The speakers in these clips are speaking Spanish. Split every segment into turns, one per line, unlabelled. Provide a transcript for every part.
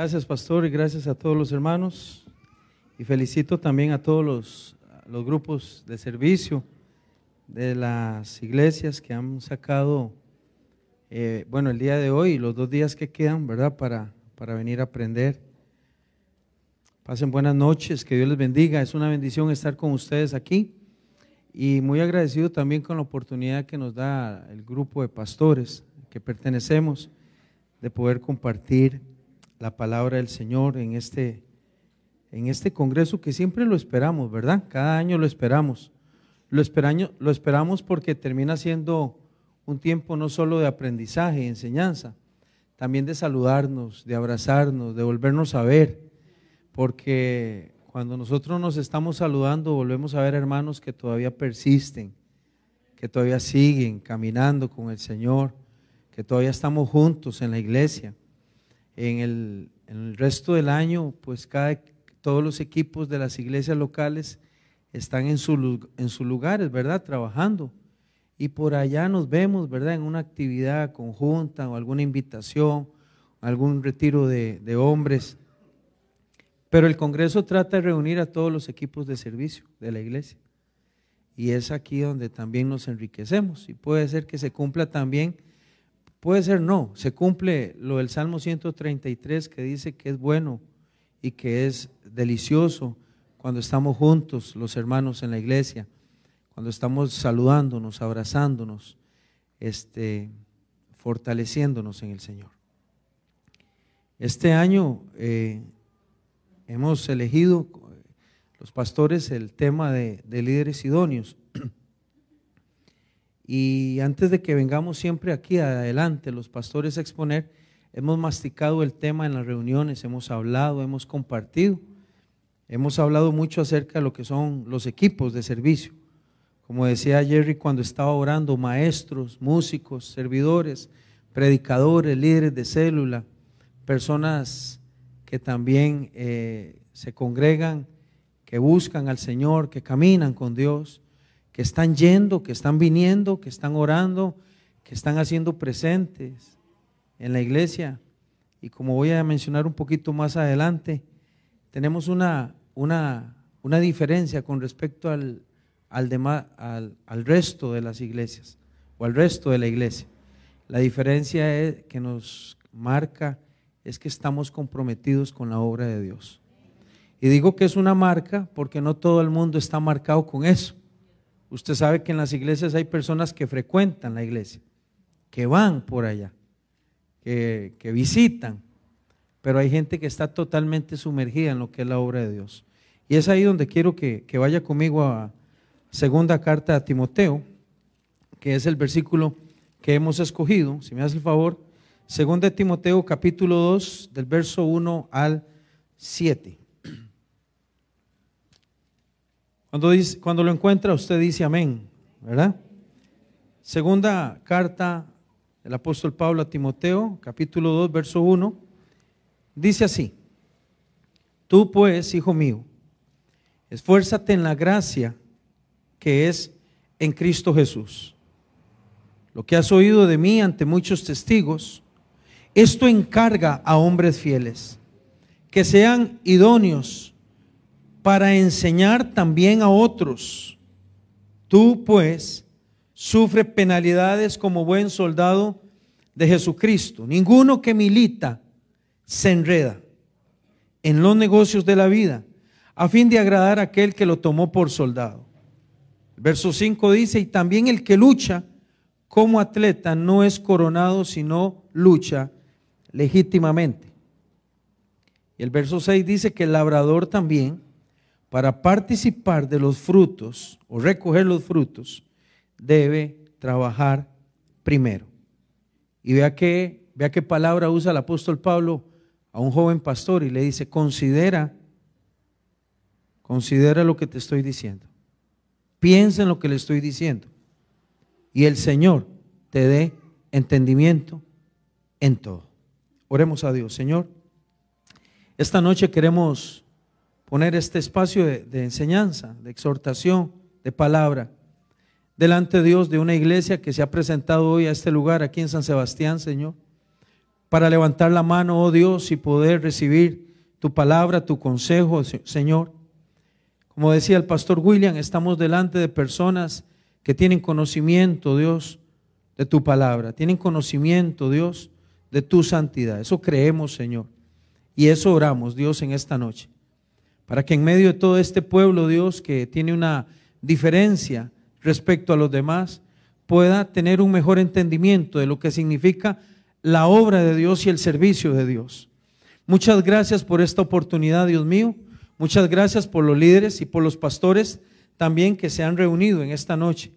Gracias, pastor, y gracias a todos los hermanos. Y felicito también a todos los, los grupos de servicio de las iglesias que han sacado, eh, bueno, el día de hoy, los dos días que quedan, ¿verdad? Para, para venir a aprender. Pasen buenas noches, que Dios les bendiga. Es una bendición estar con ustedes aquí. Y muy agradecido también con la oportunidad que nos da el grupo de pastores que pertenecemos de poder compartir la palabra del Señor en este, en este congreso que siempre lo esperamos, ¿verdad? Cada año lo esperamos. Lo, lo esperamos porque termina siendo un tiempo no solo de aprendizaje y enseñanza, también de saludarnos, de abrazarnos, de volvernos a ver, porque cuando nosotros nos estamos saludando volvemos a ver hermanos que todavía persisten, que todavía siguen caminando con el Señor, que todavía estamos juntos en la iglesia. En el, resto del año, pues cada, todos los equipos de las iglesias locales están en, su, en sus lugares, ¿verdad? Trabajando. Y por allá nos vemos, ¿verdad? En una actividad conjunta o alguna invitación, algún retiro de, de hombres. Pero el Congreso trata de reunir a todos los equipos de servicio de la iglesia. Y es aquí donde también nos enriquecemos. Y puede ser que se cumpla también Puede ser no, se cumple lo del Salmo 133 que dice que es bueno y que es delicioso cuando estamos juntos los hermanos en la iglesia, cuando estamos saludándonos, abrazándonos, este, fortaleciéndonos en el Señor. Este año eh, hemos elegido los pastores el tema de, de líderes idóneos. Y antes de que vengamos siempre aquí adelante, los pastores a exponer, hemos masticado el tema en las reuniones, hemos hablado, hemos compartido, hemos hablado mucho acerca de lo que son los equipos de servicio. Como decía Jerry cuando estaba orando, maestros, músicos, servidores, predicadores, líderes de célula, personas que también eh, se congregan, que buscan al Señor, que caminan con Dios que están yendo, que están viniendo, que están orando, que están haciendo presentes en la iglesia. Y como voy a mencionar un poquito más adelante, tenemos una, una, una diferencia con respecto al, al, al, al resto de las iglesias o al resto de la iglesia. La diferencia es, que nos marca es que estamos comprometidos con la obra de Dios. Y digo que es una marca porque no todo el mundo está marcado con eso. Usted sabe que en las iglesias hay personas que frecuentan la iglesia, que van por allá, que, visitan, pero hay gente que está totalmente sumergida en lo que es la obra de Dios. Y es ahí donde quiero que, que vaya conmigo a segunda carta a Timoteo, que es el versículo que hemos escogido, si me hace el favor, segunda de Timoteo capítulo 2, del verso 1 al 7. Cuando, dice, cuando lo encuentra, usted dice amén, ¿verdad? Segunda carta del apóstol Pablo a Timoteo, capítulo 2, verso 1, dice así, tú pues, hijo mío, esfuérzate en la gracia que es en Cristo Jesús. Lo que has oído de mí ante muchos testigos, esto encarga a hombres fieles, que sean idóneos para enseñar también a otros. Tú pues sufre penalidades como buen soldado de Jesucristo. Ninguno que milita se enreda en los negocios de la vida a fin de agradar a aquel que lo tomó por soldado. verso 5 dice, y también el que lucha como atleta no es coronado, sino lucha legítimamente. Y el verso 6 dice que el labrador también para participar de los frutos o recoger los frutos, debe trabajar primero. Y vea qué, vea qué palabra usa el apóstol Pablo a un joven pastor y le dice, considera, considera lo que te estoy diciendo. Piensa en lo que le estoy diciendo. Y el Señor te dé entendimiento en todo. Oremos a Dios, Señor. Esta noche queremos poner este espacio de, enseñanza, de exhortación, de palabra, delante de Dios de una iglesia que se ha presentado hoy a este lugar, aquí en San Sebastián, Señor, para levantar la mano, oh Dios, y poder recibir tu palabra, tu consejo, Señor. Como decía el pastor William, estamos delante de personas que tienen conocimiento, Dios, de tu palabra, tienen conocimiento, Dios, de tu santidad. Eso creemos, Señor. Y eso oramos, Dios, en esta noche. Para que en medio de todo este pueblo, Dios, que tiene una diferencia respecto a los demás, pueda tener un mejor entendimiento de lo que significa la obra de Dios y el servicio de Dios. Muchas gracias por esta oportunidad, Dios mío. Muchas gracias por los líderes y por los pastores también que se han reunido en esta noche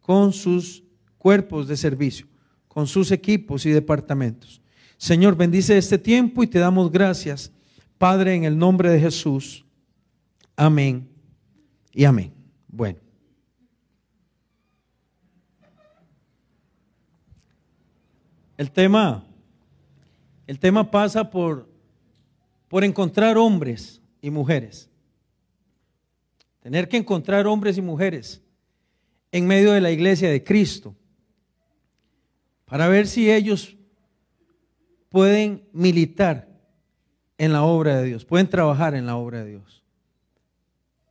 con sus cuerpos de servicio, con sus equipos y departamentos. Señor, bendice este tiempo y te damos gracias, Padre, en el nombre de Jesús. Amén y amén. Bueno. El tema, el tema pasa por, por encontrar hombres y mujeres. Tener que encontrar hombres y mujeres en medio de la iglesia de Cristo para ver si ellos pueden militar en la obra de Dios, pueden trabajar en la obra de Dios.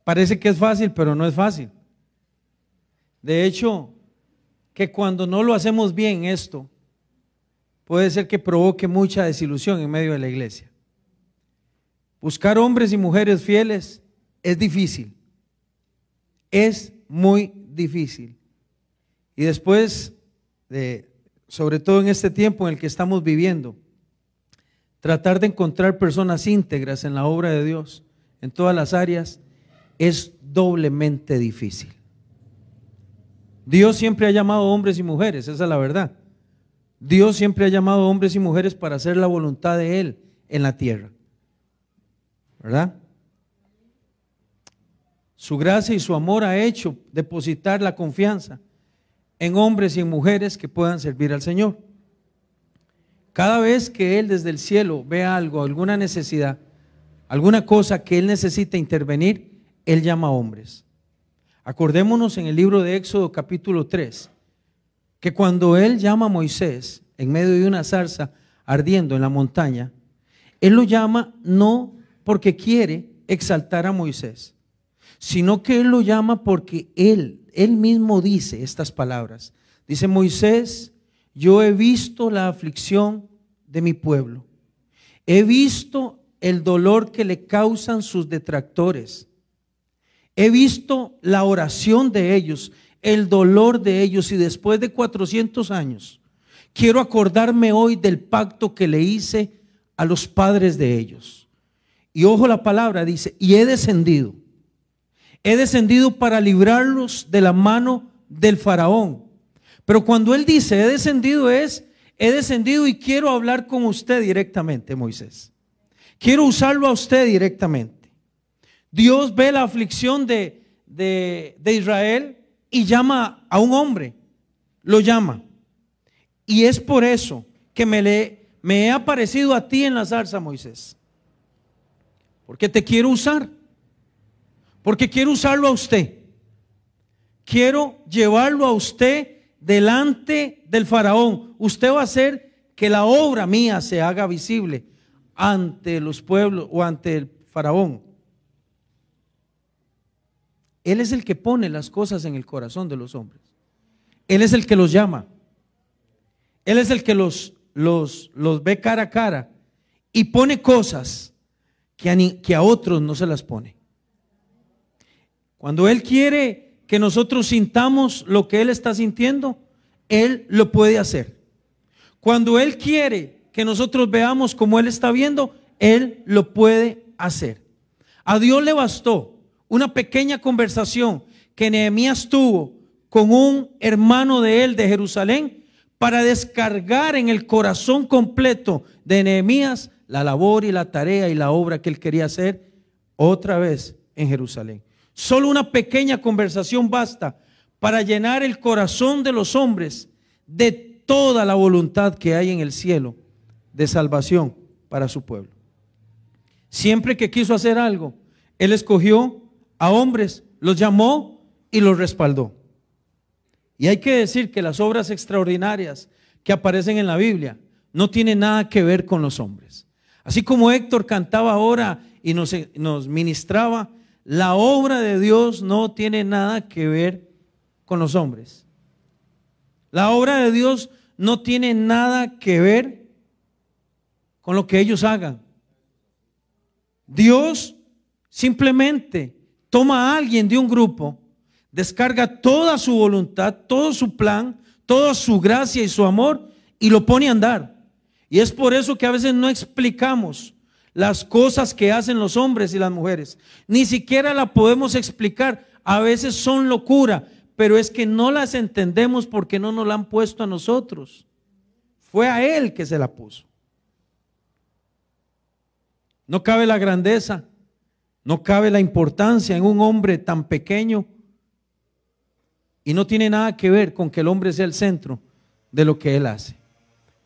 Parece que es fácil, pero no es fácil. De hecho, que cuando no lo hacemos bien esto, puede ser que provoque mucha desilusión en medio de la iglesia. Buscar hombres y mujeres fieles es difícil. Es muy difícil. Y después de, sobre todo en este tiempo en el que estamos viviendo, tratar de encontrar personas íntegras en la obra de Dios, en todas las áreas, es doblemente difícil. Dios siempre ha llamado hombres y mujeres, esa es la verdad. Dios siempre ha llamado hombres y mujeres para hacer la voluntad de Él en la tierra. ¿Verdad? Su gracia y su amor ha hecho depositar la confianza en hombres y en mujeres que puedan servir al Señor. Cada vez que Él desde el cielo ve algo, alguna necesidad, alguna cosa que Él necesita intervenir, Él llama a hombres. Acordémonos en el libro de Éxodo capítulo 3, que cuando Él llama a Moisés en medio de una zarza ardiendo en la montaña, Él lo llama no porque quiere exaltar a Moisés, sino que Él lo llama porque Él, Él mismo dice estas palabras. Dice Moisés, yo he visto la aflicción de mi pueblo, he visto el dolor que le causan sus detractores He visto la oración de ellos, el dolor de ellos y después de 400 años, quiero acordarme hoy del pacto que le hice a los padres de ellos. Y ojo la palabra, dice, y he descendido. He descendido para librarlos de la mano del faraón. Pero cuando él dice, he descendido es, he descendido y quiero hablar con usted directamente, Moisés. Quiero usarlo a usted directamente. Dios ve la aflicción de, Israel y llama a un hombre, lo llama. Y es por eso que me, le, me he aparecido a ti en la zarza, Moisés. Porque te quiero usar. Porque quiero usarlo a usted. Quiero llevarlo a usted delante del faraón. Usted va a hacer que la obra mía se haga visible ante los pueblos o ante el faraón. Él es el que pone las cosas en el corazón de los hombres. Él es el que los llama. Él es el que los, los, los ve cara a cara y pone cosas que a, que a otros no se las pone. Cuando Él quiere que nosotros sintamos lo que Él está sintiendo, Él lo puede hacer. Cuando Él quiere que nosotros veamos como Él está viendo, Él lo puede hacer. A Dios le bastó una pequeña conversación que Nehemías tuvo con un hermano de él de Jerusalén para descargar en el corazón completo de Nehemías la labor y la tarea y la obra que él quería hacer otra vez en Jerusalén. Solo una pequeña conversación basta para llenar el corazón de los hombres de toda la voluntad que hay en el cielo de salvación para su pueblo. Siempre que quiso hacer algo, él escogió a hombres, los llamó y los respaldó. Y hay que decir que las obras extraordinarias que aparecen en la Biblia no tiene nada que ver con los hombres. Así como Héctor cantaba ahora y nos ministraba, la obra de Dios no tiene nada que ver con los hombres. La obra de Dios no tiene nada que ver con lo que ellos hagan. Dios simplemente toma a alguien de un grupo, descarga toda su voluntad, todo su plan, toda su gracia y su amor y lo pone a andar. Y es por eso que a veces no explicamos las cosas que hacen los hombres y las mujeres. Ni siquiera la podemos explicar. A veces son locura, pero es que no las entendemos porque no nos la han puesto a nosotros. Fue a Él que se la puso. No cabe la grandeza, no cabe la importancia en un hombre tan pequeño y no tiene nada que ver con que el hombre sea el centro de lo que Él hace.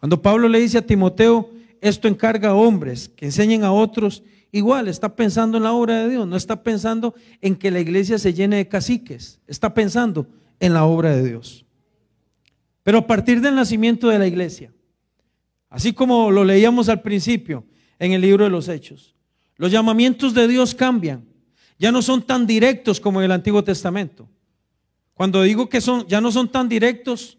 Cuando Pablo le dice a Timoteo, esto encarga a hombres que enseñen a otros, igual está pensando en la obra de Dios, no está pensando en que la iglesia se llene de caciques, está pensando en la obra de Dios. Pero a partir del nacimiento de la iglesia, así como lo leíamos al principio en el libro de los Hechos, los llamamientos de Dios cambian, ya no son tan directos como en el Antiguo Testamento. Cuando digo que son, ya no son tan directos,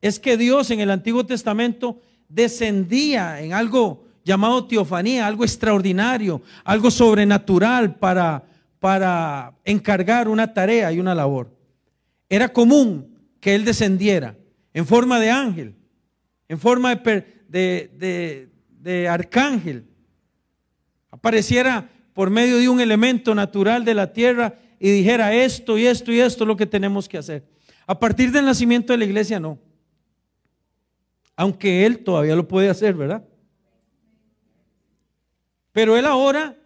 es que Dios en el Antiguo Testamento descendía en algo llamado teofanía, algo extraordinario, algo sobrenatural para, para encargar una tarea y una labor. Era común que Él descendiera en forma de ángel, en forma de, de arcángel, apareciera por medio de un elemento natural de la tierra y dijera esto y esto y esto es lo que tenemos que hacer. A partir del nacimiento de la iglesia no aunque Él todavía lo puede hacer, ¿verdad? Pero Él ahora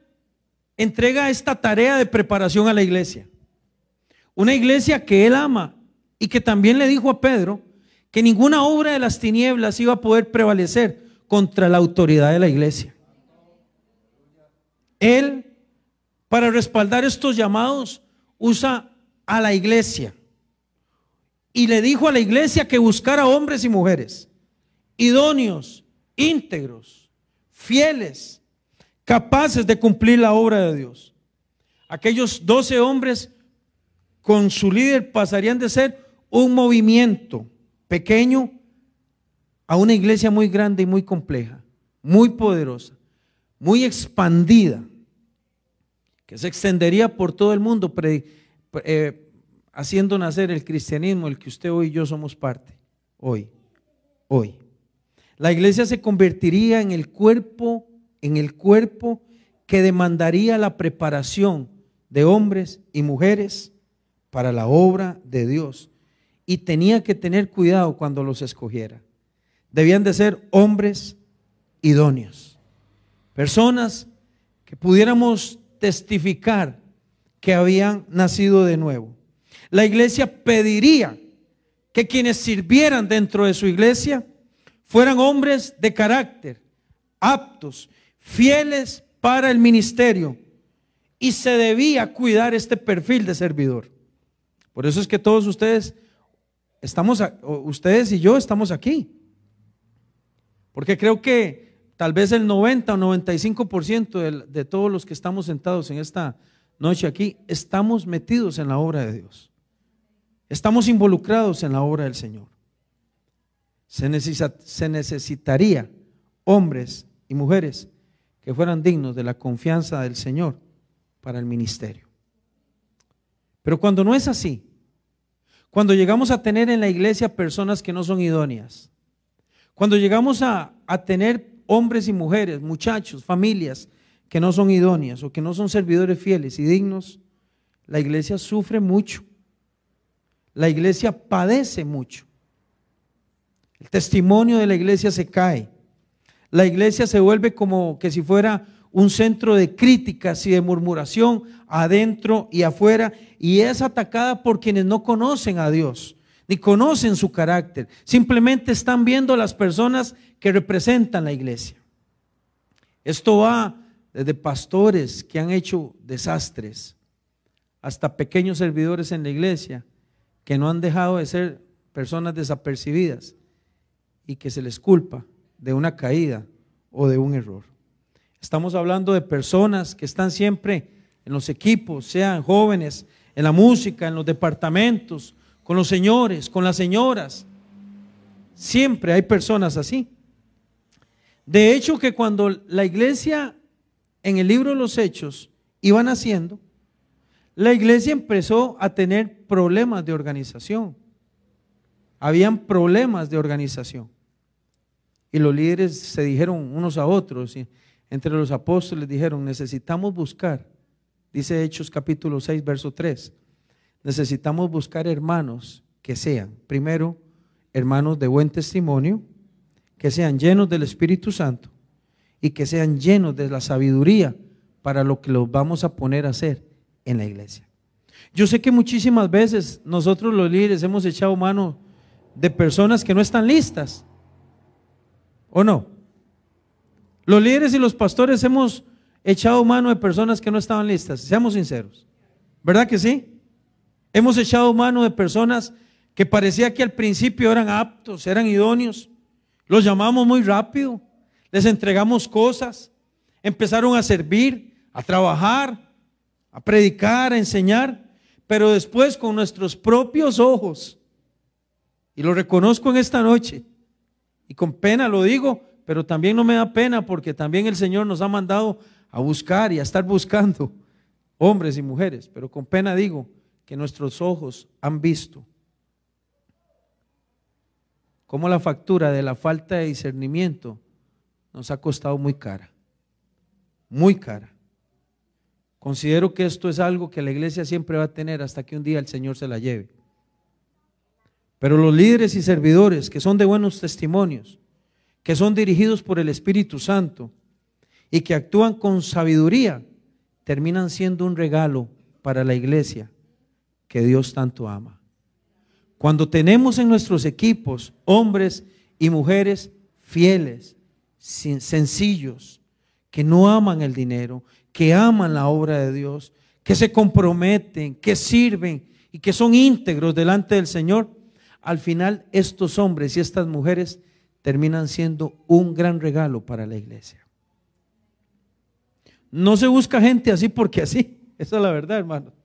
entrega esta tarea de preparación a la iglesia. Una iglesia que Él ama y que también le dijo a Pedro que ninguna obra de las tinieblas iba a poder prevalecer contra la autoridad de la iglesia. Él, para respaldar estos llamados, usa a la iglesia. Y le dijo a la iglesia que buscara hombres y mujeres idóneos, íntegros, fieles, capaces de cumplir la obra de Dios. Aquellos doce hombres con su líder pasarían de ser un movimiento pequeño a una iglesia muy grande y muy compleja, muy poderosa, muy expandida, que se extendería por todo el mundo, eh, haciendo nacer el cristianismo, el que usted hoy y yo somos parte, hoy, hoy. La iglesia se convertiría en el cuerpo, en el cuerpo que demandaría la preparación de hombres y mujeres para la obra de Dios. Y tenía que tener cuidado cuando los escogiera. Debían de ser hombres idóneos. Personas que pudiéramos testificar que habían nacido de nuevo. La iglesia pediría que quienes sirvieran dentro de su iglesia fueran hombres de carácter, aptos, fieles para el ministerio. Y se debía cuidar este perfil de servidor. Por eso es que todos ustedes estamos, ustedes y yo estamos aquí. Porque creo que tal vez el 90 o 95% de, de todos los que estamos sentados en esta noche aquí estamos metidos en la obra de Dios. Estamos involucrados en la obra del Señor se, necesitaría hombres y mujeres que fueran dignos de la confianza del Señor para el ministerio. Pero cuando no es así, cuando llegamos a tener en la iglesia personas que no son idóneas, cuando llegamos a, a tener hombres y mujeres, muchachos, familias que no son idóneas o que no son servidores fieles y dignos, la iglesia sufre mucho. La iglesia padece mucho. El testimonio de la iglesia se cae. La iglesia se vuelve como que si fuera un centro de críticas y de murmuración adentro y afuera y es atacada por quienes no conocen a Dios, ni conocen su carácter. Simplemente están viendo las personas que representan la iglesia. Esto va desde pastores que han hecho desastres hasta pequeños servidores en la iglesia que no han dejado de ser personas desapercibidas y que se les culpa de una caída o de un error. Estamos hablando de personas que están siempre en los equipos, sean jóvenes, en la música, en los departamentos, con los señores, con las señoras. Siempre hay personas así. De hecho, que cuando la iglesia en el libro de los Hechos iba naciendo, la iglesia empezó a tener problemas de organización. Habían problemas de organización. Y los líderes se dijeron unos a otros, y entre los apóstoles dijeron, necesitamos buscar, dice Hechos capítulo 6, verso 3, necesitamos buscar hermanos que sean, primero, hermanos de buen testimonio, que sean llenos del Espíritu Santo y que sean llenos de la sabiduría para lo que los vamos a poner a hacer en la iglesia. Yo sé que muchísimas veces nosotros los líderes hemos echado mano de personas que no están listas, ¿o no? Los líderes y los pastores hemos echado mano de personas que no estaban listas, seamos sinceros. ¿Verdad que sí? Hemos echado mano de personas que parecía que al principio eran aptos, eran idóneos, los llamamos muy rápido, les entregamos cosas, empezaron a servir, a trabajar, a predicar, a enseñar, pero después con nuestros propios ojos, y lo reconozco en esta noche, y con pena lo digo, pero también no me da pena porque también el Señor nos ha mandado a buscar y a estar buscando hombres y mujeres, pero con pena digo que nuestros ojos han visto cómo la factura de la falta de discernimiento nos ha costado muy cara, muy cara. Considero que esto es algo que la iglesia siempre va a tener hasta que un día el Señor se la lleve. Pero los líderes y servidores que son de buenos testimonios, que son dirigidos por el Espíritu Santo y que actúan con sabiduría, terminan siendo un regalo para la iglesia que Dios tanto ama. Cuando tenemos en nuestros equipos hombres y mujeres fieles, sencillos, que no aman el dinero, que aman la obra de Dios, que se comprometen, que sirven y que son íntegros delante del Señor, al final estos hombres y estas mujeres terminan siendo un gran regalo para la iglesia. No se busca gente así porque así, esa es la verdad, hermano.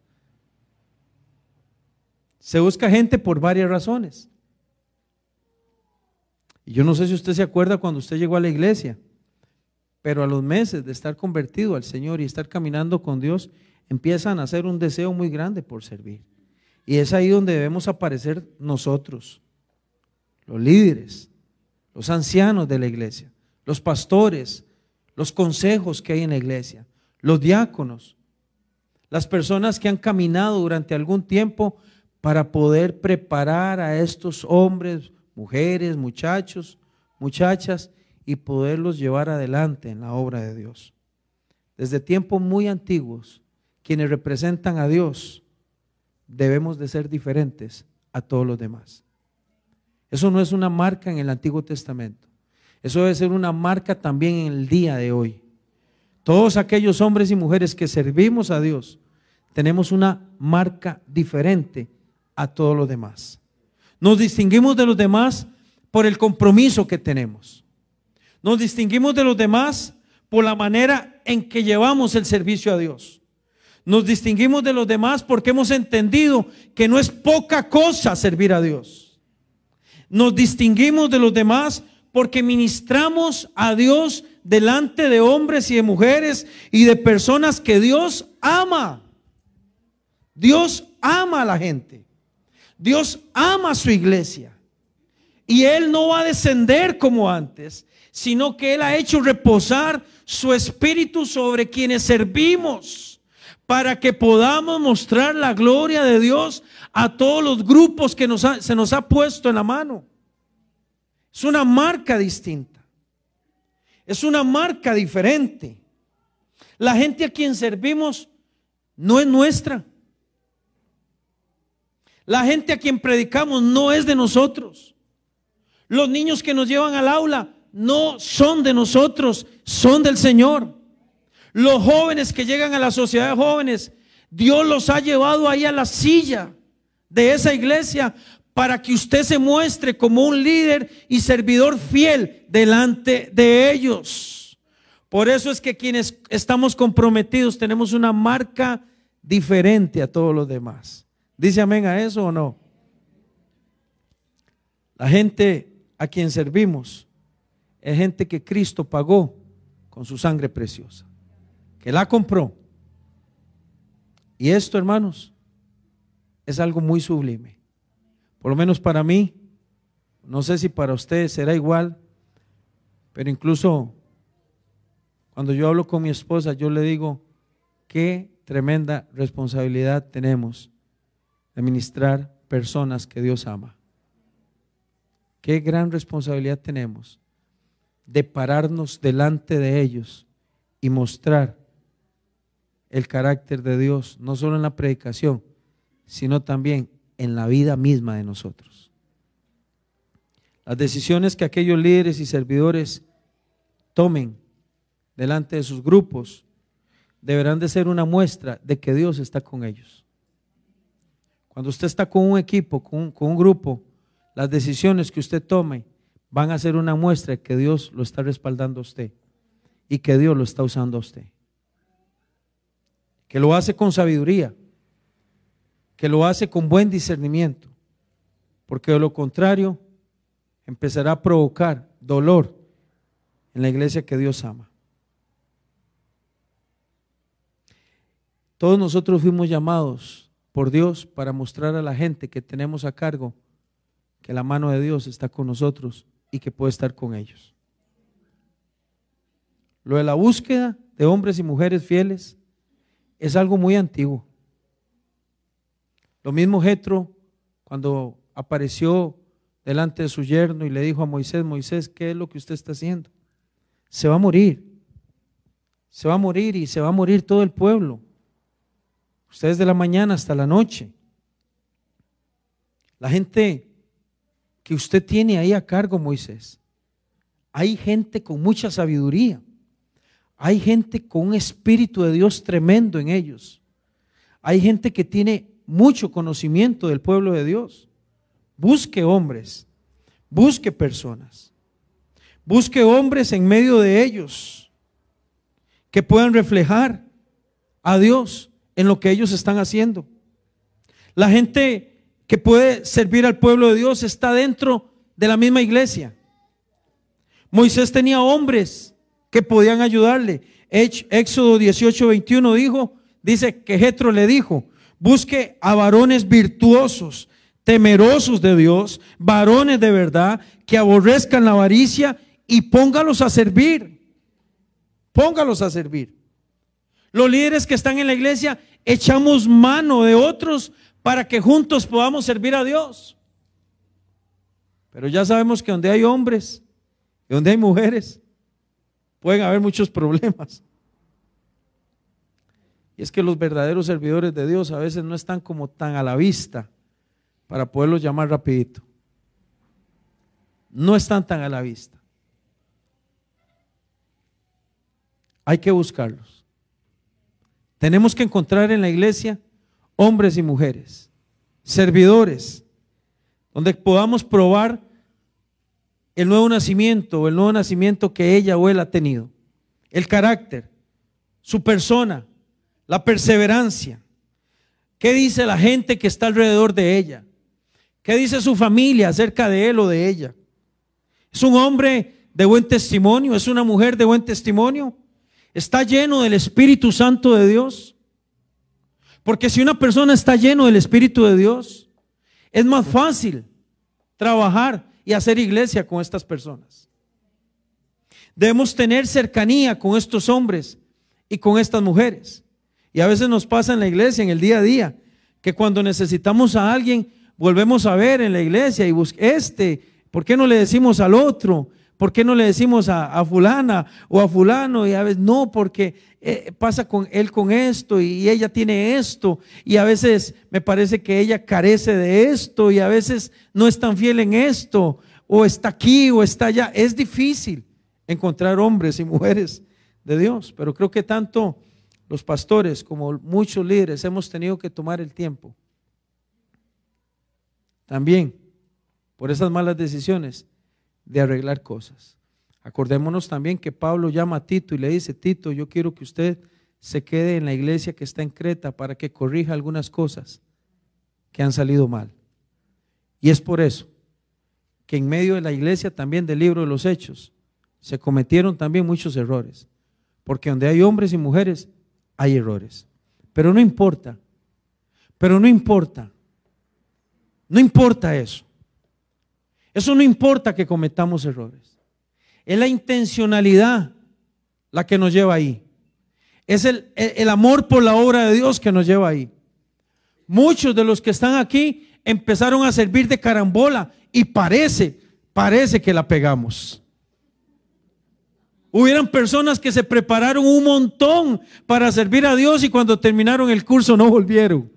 Se busca gente por varias razones. Y yo no sé si usted se acuerda cuando usted llegó a la iglesia, pero a los meses de estar convertido al Señor y estar caminando con Dios, empiezan a hacer un deseo muy grande por servir. Y es ahí donde debemos aparecer nosotros, los líderes, los ancianos de la iglesia, los pastores, los consejos que hay en la iglesia, los diáconos, las personas que han caminado durante algún tiempo para poder preparar a estos hombres, mujeres, muchachos, muchachas y poderlos llevar adelante en la obra de Dios. Desde tiempos muy antiguos, quienes representan a Dios debemos de ser diferentes a todos los demás. Eso no es una marca en el Antiguo Testamento. Eso debe ser una marca también en el día de hoy. Todos aquellos hombres y mujeres que servimos a Dios tenemos una marca diferente a todos los demás. Nos distinguimos de los demás por el compromiso que tenemos. Nos distinguimos de los demás por la manera en que llevamos el servicio a Dios. Nos distinguimos de los demás porque hemos entendido que no es poca cosa servir a Dios. Nos distinguimos de los demás porque ministramos a Dios delante de hombres y de mujeres y de personas que Dios ama. Dios ama a la gente. Dios ama a su iglesia. Y Él no va a descender como antes, sino que Él ha hecho reposar su espíritu sobre quienes servimos, para que podamos mostrar la gloria de Dios a todos los grupos que se nos ha puesto en la mano. Es una marca distinta. Es una marca diferente. La gente a quien servimos no es nuestra. La gente a quien predicamos no es de nosotros. Los niños que nos llevan al aula no son de nosotros, son del Señor. Los jóvenes que llegan a la sociedad de jóvenes, Dios los ha llevado ahí a la silla de esa iglesia para que usted se muestre como un líder y servidor fiel delante de ellos. Por eso es que quienes estamos comprometidos tenemos una marca diferente a todos los demás. ¿Dice amén a eso o no? La gente a quien servimos es gente que Cristo pagó con su sangre preciosa, que la compró. Y esto, hermanos, es algo muy sublime. Por lo menos para mí, no sé si para ustedes será igual, pero incluso cuando yo hablo con mi esposa, yo le digo, qué tremenda responsabilidad tenemos ministrar personas que Dios ama. Qué gran responsabilidad tenemos de pararnos delante de ellos y mostrar el carácter de Dios, no solo en la predicación, sino también en la vida misma de nosotros. Las decisiones que aquellos líderes y servidores tomen delante de sus grupos deberán de ser una muestra de que Dios está con ellos. Cuando usted está con un equipo, con un, grupo, las decisiones que usted tome van a ser una muestra de que Dios lo está respaldando a usted y que Dios lo está usando a usted. Que lo hace con sabiduría, que lo hace con buen discernimiento, porque de lo contrario empezará a provocar dolor en la iglesia que Dios ama. Todos nosotros fuimos llamados por Dios para mostrar a la gente que tenemos a cargo que la mano de Dios está con nosotros y que puede estar con ellos. Lo de la búsqueda de hombres y mujeres fieles es algo muy antiguo. Lo mismo Jetro cuando apareció delante de su yerno y le dijo a Moisés, Moisés, ¿qué es lo que usted está haciendo? Se va a morir. Se va a morir y se va a morir todo el pueblo. Ustedes de la mañana hasta la noche. La gente que usted tiene ahí a cargo, Moisés. Hay gente con mucha sabiduría. Hay gente con un espíritu de Dios tremendo en ellos. Hay gente que tiene mucho conocimiento del pueblo de Dios. Busque hombres, busque personas. Busque hombres en medio de ellos que puedan reflejar a Dios en lo que ellos están haciendo. La gente que puede servir al pueblo de Dios está dentro de la misma iglesia. Moisés tenía hombres que podían ayudarle. Éxodo 18, 21 dijo, dice que Jetro le dijo, busque a varones virtuosos, temerosos de Dios, varones de verdad, que aborrezcan la avaricia y póngalos a servir. Póngalos a servir. Los líderes que están en la iglesia echamos mano de otros para que juntos podamos servir a Dios. Pero ya sabemos que donde hay hombres y donde hay mujeres, pueden haber muchos problemas. Y es que los verdaderos servidores de Dios a veces no están como tan a la vista para poderlos llamar rapidito. No están tan a la vista. Hay que buscarlos. Tenemos que encontrar en la iglesia hombres y mujeres, servidores, donde podamos probar el nuevo nacimiento el nuevo nacimiento que ella o él ha tenido, el carácter, su persona, la perseverancia. ¿Qué dice la gente que está alrededor de ella? ¿Qué dice su familia acerca de él o de ella? ¿Es un hombre de buen testimonio? ¿Es una mujer de buen testimonio? ¿Está lleno del Espíritu Santo de Dios? Porque si una persona está lleno del Espíritu de Dios, es más fácil trabajar y hacer iglesia con estas personas. Debemos tener cercanía con estos hombres y con estas mujeres. Y a veces nos pasa en la iglesia, en el día a día, que cuando necesitamos a alguien, volvemos a ver en la iglesia y busca este, ¿por qué no le decimos al otro? ¿Por qué no le decimos a, fulana o a fulano? Y a veces no, porque eh, pasa con él con esto y ella tiene esto. Y a veces me parece que ella carece de esto y a veces no es tan fiel en esto. O está aquí o está allá. Es difícil encontrar hombres y mujeres de Dios. Pero creo que tanto los pastores como muchos líderes hemos tenido que tomar el tiempo también por esas malas decisiones de arreglar cosas. Acordémonos también que Pablo llama a Tito y le dice, Tito, yo quiero que usted se quede en la iglesia que está en Creta para que corrija algunas cosas que han salido mal. Y es por eso que en medio de la iglesia también del libro de los hechos se cometieron también muchos errores. Porque donde hay hombres y mujeres hay errores. Pero no importa. Pero no importa. No importa eso. Eso no importa que cometamos errores. Es la intencionalidad la que nos lleva ahí. Es el, el, amor por la obra de Dios que nos lleva ahí. Muchos de los que están aquí empezaron a servir de carambola y parece, parece que la pegamos. Hubieran personas que se prepararon un montón para servir a Dios y cuando terminaron el curso no volvieron.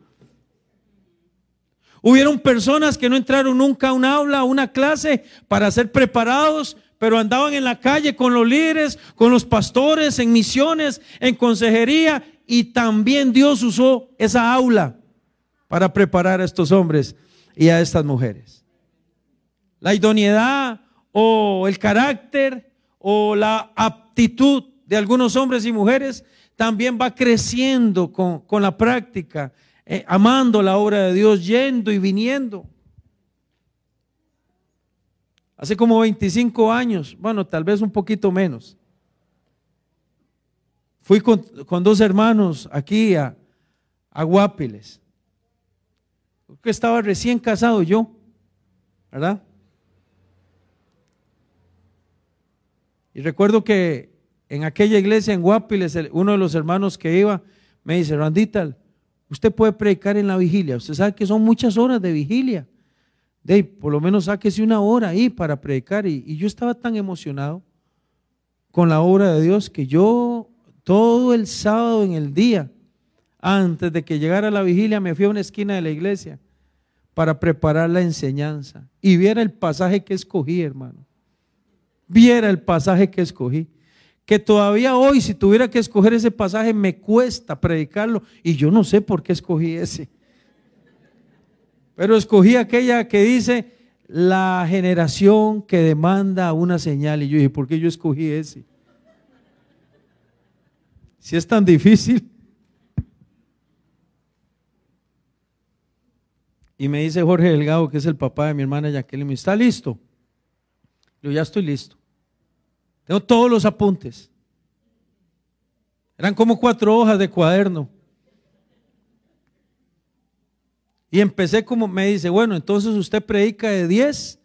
Hubieron personas que no entraron nunca a un aula, a una clase para ser preparados, pero andaban en la calle con los líderes, con los pastores, en misiones, en consejería, y también Dios usó esa aula para preparar a estos hombres y a estas mujeres. La idoneidad o el carácter o la aptitud de algunos hombres y mujeres también va creciendo con, la práctica, eh, amando la obra de Dios, yendo y viniendo. Hace como 25 años, bueno, tal vez un poquito menos. Fui con, dos hermanos aquí a, a Guapiles. Que estaba recién casado yo, ¿verdad? Y recuerdo que en aquella iglesia en Guapiles, uno de los hermanos que iba me dice, Randita, usted puede predicar en la vigilia. Usted sabe que son muchas horas de vigilia. De por lo menos sáquese una hora ahí para predicar. Y, y yo estaba tan emocionado con la obra de Dios que yo todo el sábado en el día, antes de que llegara la vigilia, me fui a una esquina de la iglesia para preparar la enseñanza. Y viera el pasaje que escogí, hermano viera el pasaje que escogí. Que todavía hoy, si tuviera que escoger ese pasaje, me cuesta predicarlo. Y yo no sé por qué escogí ese. Pero escogí aquella que dice, la generación que demanda una señal. Y yo dije, ¿por qué yo escogí ese? Si es tan difícil. Y me dice Jorge Delgado, que es el papá de mi hermana Jacqueline, ¿está listo? Yo ya estoy listo. Tengo todos los apuntes. Eran como cuatro hojas de cuaderno. Y empecé como me dice, bueno, entonces usted predica de 10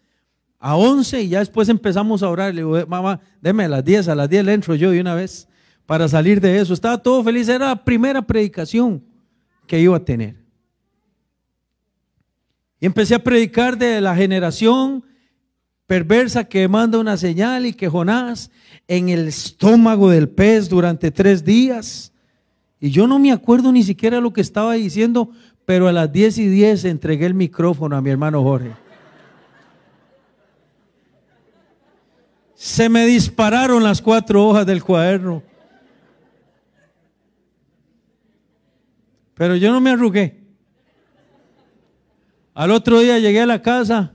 a 11 y ya después empezamos a orar. Le digo, mamá, déme a las 10, a las 10 le entro yo de una vez para salir de eso. Estaba todo feliz, era la primera predicación que iba a tener. Y empecé a predicar de la generación perversa que manda una señal y que Jonás en el estómago del pez durante tres días. Y yo no me acuerdo ni siquiera lo que estaba diciendo, pero a las diez y diez entregué el micrófono a mi hermano Jorge. Se me dispararon las cuatro hojas del cuaderno. Pero yo no me arrugué. Al otro día llegué a la casa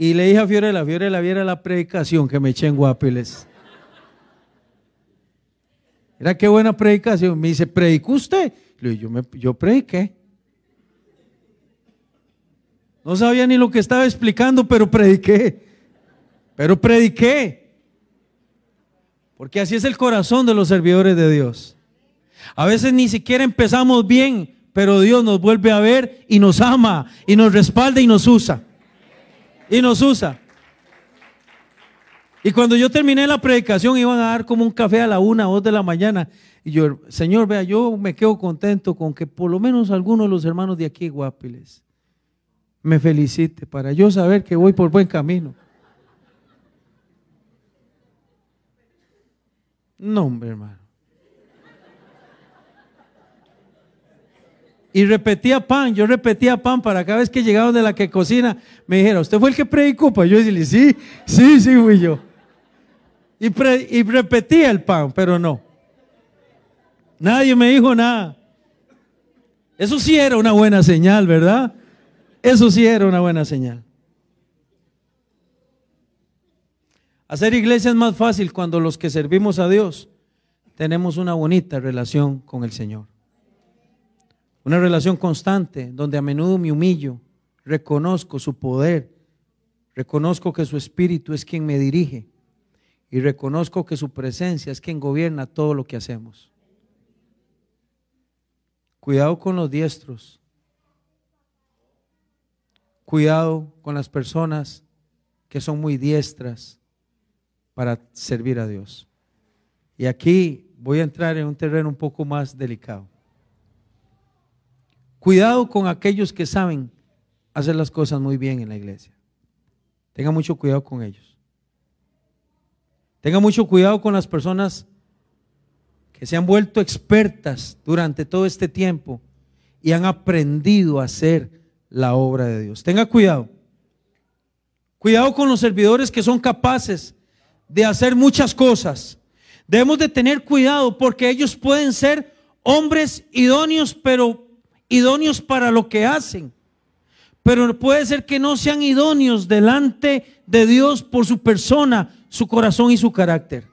y le dije a Fiorella, Fiorella, viera la predicación que me eché en Guapiles. Era qué buena predicación. Me dice, ¿predicó usted? Le yo, me, yo prediqué. No sabía ni lo que estaba explicando, pero prediqué. Pero prediqué. Porque así es el corazón de los servidores de Dios. A veces ni siquiera empezamos bien, pero Dios nos vuelve a ver y nos ama y nos respalda y nos usa y nos usa. Y cuando yo terminé la predicación iban a dar como un café a la una dos de la mañana. Y yo, Señor, vea, yo me quedo contento con que por lo menos algunos de los hermanos de aquí, Guapiles, me felicite para yo saber que voy por buen camino. No, hombre, hermano. Y repetía pan, yo repetía pan para cada vez que llegaba de la que cocina, me dijera, ¿usted fue el que predicó? Pues yo decía, sí, sí, sí, fui yo. Y, y repetía el pan, pero no. Nadie me dijo nada. Eso sí era una buena señal, ¿verdad? Eso sí era una buena señal. Hacer iglesia es más fácil cuando los que servimos a Dios tenemos una bonita relación con el Señor. Una relación constante donde a menudo me humillo, reconozco su poder, reconozco que su espíritu es quien me dirige y reconozco que su presencia es quien gobierna todo lo que hacemos. Cuidado con los diestros. Cuidado con las personas que son muy diestras para servir a Dios. Y aquí voy a entrar en un terreno un poco más delicado. Cuidado con aquellos que saben hacer las cosas muy bien en la iglesia. Tenga mucho cuidado con ellos. Tenga mucho cuidado con las personas que se han vuelto expertas durante todo este tiempo y han aprendido a hacer la obra de Dios. Tenga cuidado. Cuidado con los servidores que son capaces de hacer muchas cosas. Debemos de tener cuidado porque ellos pueden ser hombres idóneos, pero idóneos para lo que hacen. Pero puede ser que no sean idóneos delante de Dios por su persona, su corazón y su carácter.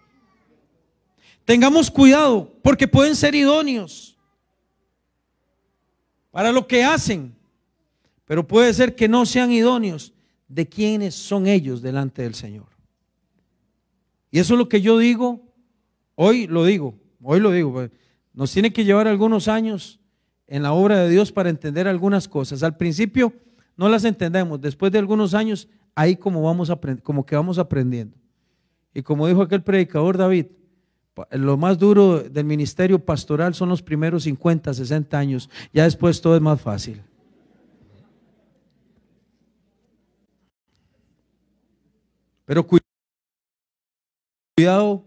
Tengamos cuidado porque pueden ser idóneos para lo que hacen, pero puede ser que no sean idóneos de quienes son ellos delante del Señor. Y eso es lo que yo digo, hoy lo digo, hoy lo digo, pues, nos tiene que llevar algunos años en la obra de Dios para entender algunas cosas. Al principio no las entendemos, después de algunos años ahí como vamos como que vamos aprendiendo. Y como dijo aquel predicador David, lo más duro del ministerio pastoral son los primeros 50, 60 años, ya después todo es más fácil. Pero cuidado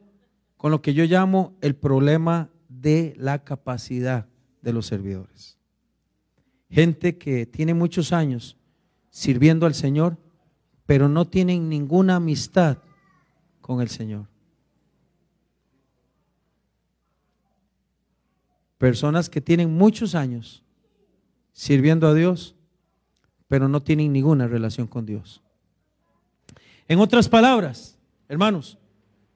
con lo que yo llamo el problema de la capacidad de los servidores. Gente que tiene muchos años sirviendo al Señor, pero no tienen ninguna amistad con el Señor. Personas que tienen muchos años sirviendo a Dios, pero no tienen ninguna relación con Dios. En otras palabras, hermanos,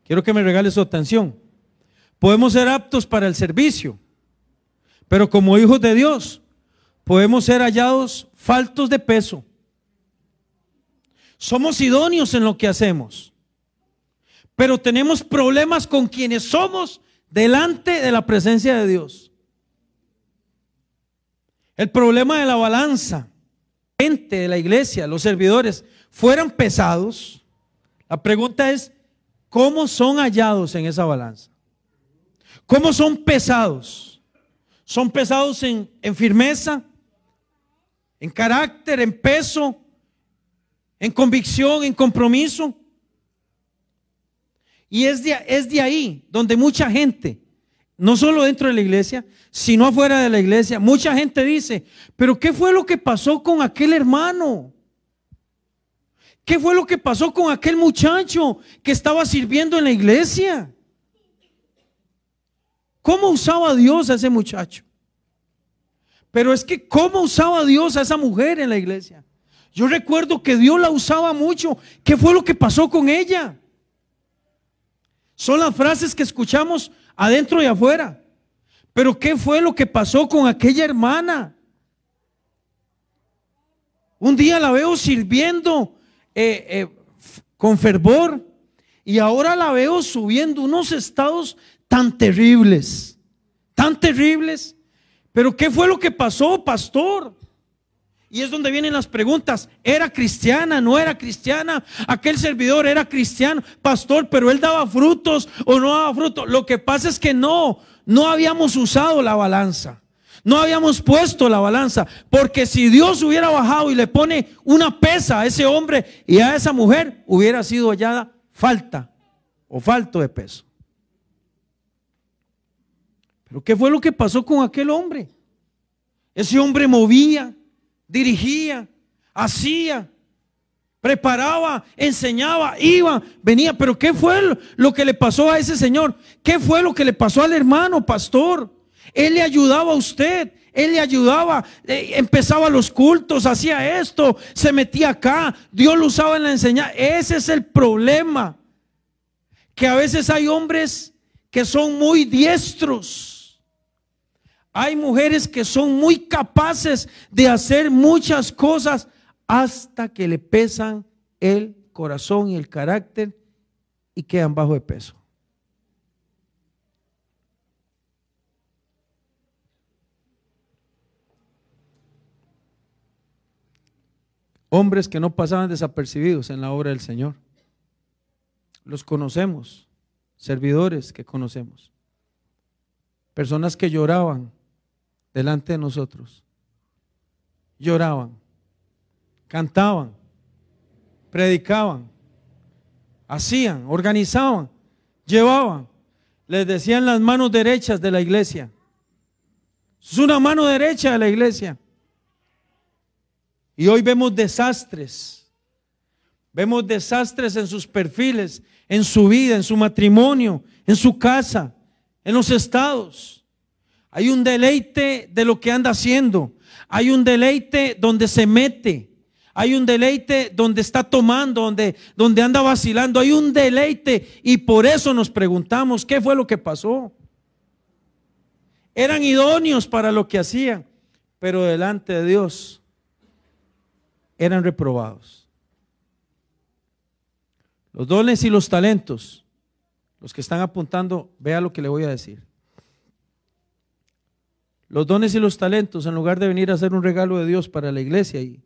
quiero que me regale su atención. Podemos ser aptos para el servicio, pero como hijos de Dios, podemos ser hallados faltos de peso. Somos idóneos en lo que hacemos, pero tenemos problemas con quienes somos delante de la presencia de Dios. El problema de la balanza, gente de la iglesia, los servidores, fueran pesados. La pregunta es, ¿cómo son hallados en esa balanza? ¿Cómo son pesados? Son pesados en, firmeza, en carácter, en peso, en convicción, en compromiso. Y es de, es de ahí donde mucha gente, no solo dentro de la iglesia, sino afuera de la iglesia, mucha gente dice, pero ¿qué fue lo que pasó con aquel hermano? ¿Qué fue lo que pasó con aquel muchacho que estaba sirviendo en la iglesia? ¿Cómo usaba Dios a ese muchacho? Pero es que ¿cómo usaba Dios a esa mujer en la iglesia? Yo recuerdo que Dios la usaba mucho. ¿Qué fue lo que pasó con ella? Son las frases que escuchamos adentro y afuera. Pero ¿qué fue lo que pasó con aquella hermana? Un día la veo sirviendo eh, eh, con fervor y ahora la veo subiendo unos estados tan terribles, tan terribles. Pero ¿qué fue lo que pasó, pastor? Y es donde vienen las preguntas. ¿Era cristiana? ¿No era cristiana? Aquel servidor era cristiano, pastor, pero él daba frutos o no daba frutos. Lo que pasa es que no, no habíamos usado la balanza. No habíamos puesto la balanza. Porque si Dios hubiera bajado y le pone una pesa a ese hombre y a esa mujer, hubiera sido hallada falta o falto de peso. Pero ¿qué fue lo que pasó con aquel hombre? Ese hombre movía, dirigía, hacía, preparaba, enseñaba, iba, venía. Pero ¿qué fue lo que le pasó a ese señor? ¿Qué fue lo que le pasó al hermano pastor? Él le ayudaba a usted, él le ayudaba, eh, empezaba los cultos, hacía esto, se metía acá, Dios lo usaba en la enseñanza. Ese es el problema que a veces hay hombres que son muy diestros. Hay mujeres que son muy capaces de hacer muchas cosas hasta que le pesan el corazón y el carácter y quedan bajo de peso. Hombres que no pasaban desapercibidos en la obra del Señor. Los conocemos, servidores que conocemos. Personas que lloraban delante de nosotros. Lloraban, cantaban, predicaban, hacían, organizaban, llevaban. Les decían las manos derechas de la iglesia. Es una mano derecha de la iglesia. Y hoy vemos desastres. Vemos desastres en sus perfiles, en su vida, en su matrimonio, en su casa, en los estados. Hay un deleite de lo que anda haciendo. Hay un deleite donde se mete. Hay un deleite donde está tomando, donde, donde anda vacilando. Hay un deleite y por eso nos preguntamos qué fue lo que pasó. Eran idóneos para lo que hacían, pero delante de Dios eran reprobados. Los dones y los talentos, los que están apuntando, vea lo que le voy a decir. Los dones y los talentos, en lugar de venir a ser un regalo de Dios para la iglesia y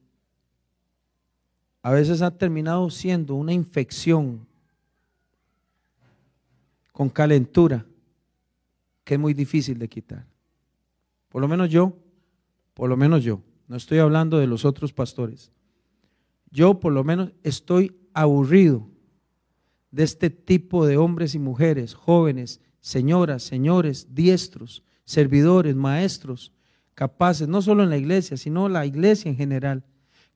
a veces ha terminado siendo una infección con calentura que es muy difícil de quitar. Por lo menos yo, por lo menos yo, no estoy hablando de los otros pastores. Yo por lo menos estoy aburrido de este tipo de hombres y mujeres, jóvenes, señoras, señores, diestros, servidores, maestros, capaces, no solo en la iglesia, sino la iglesia en general,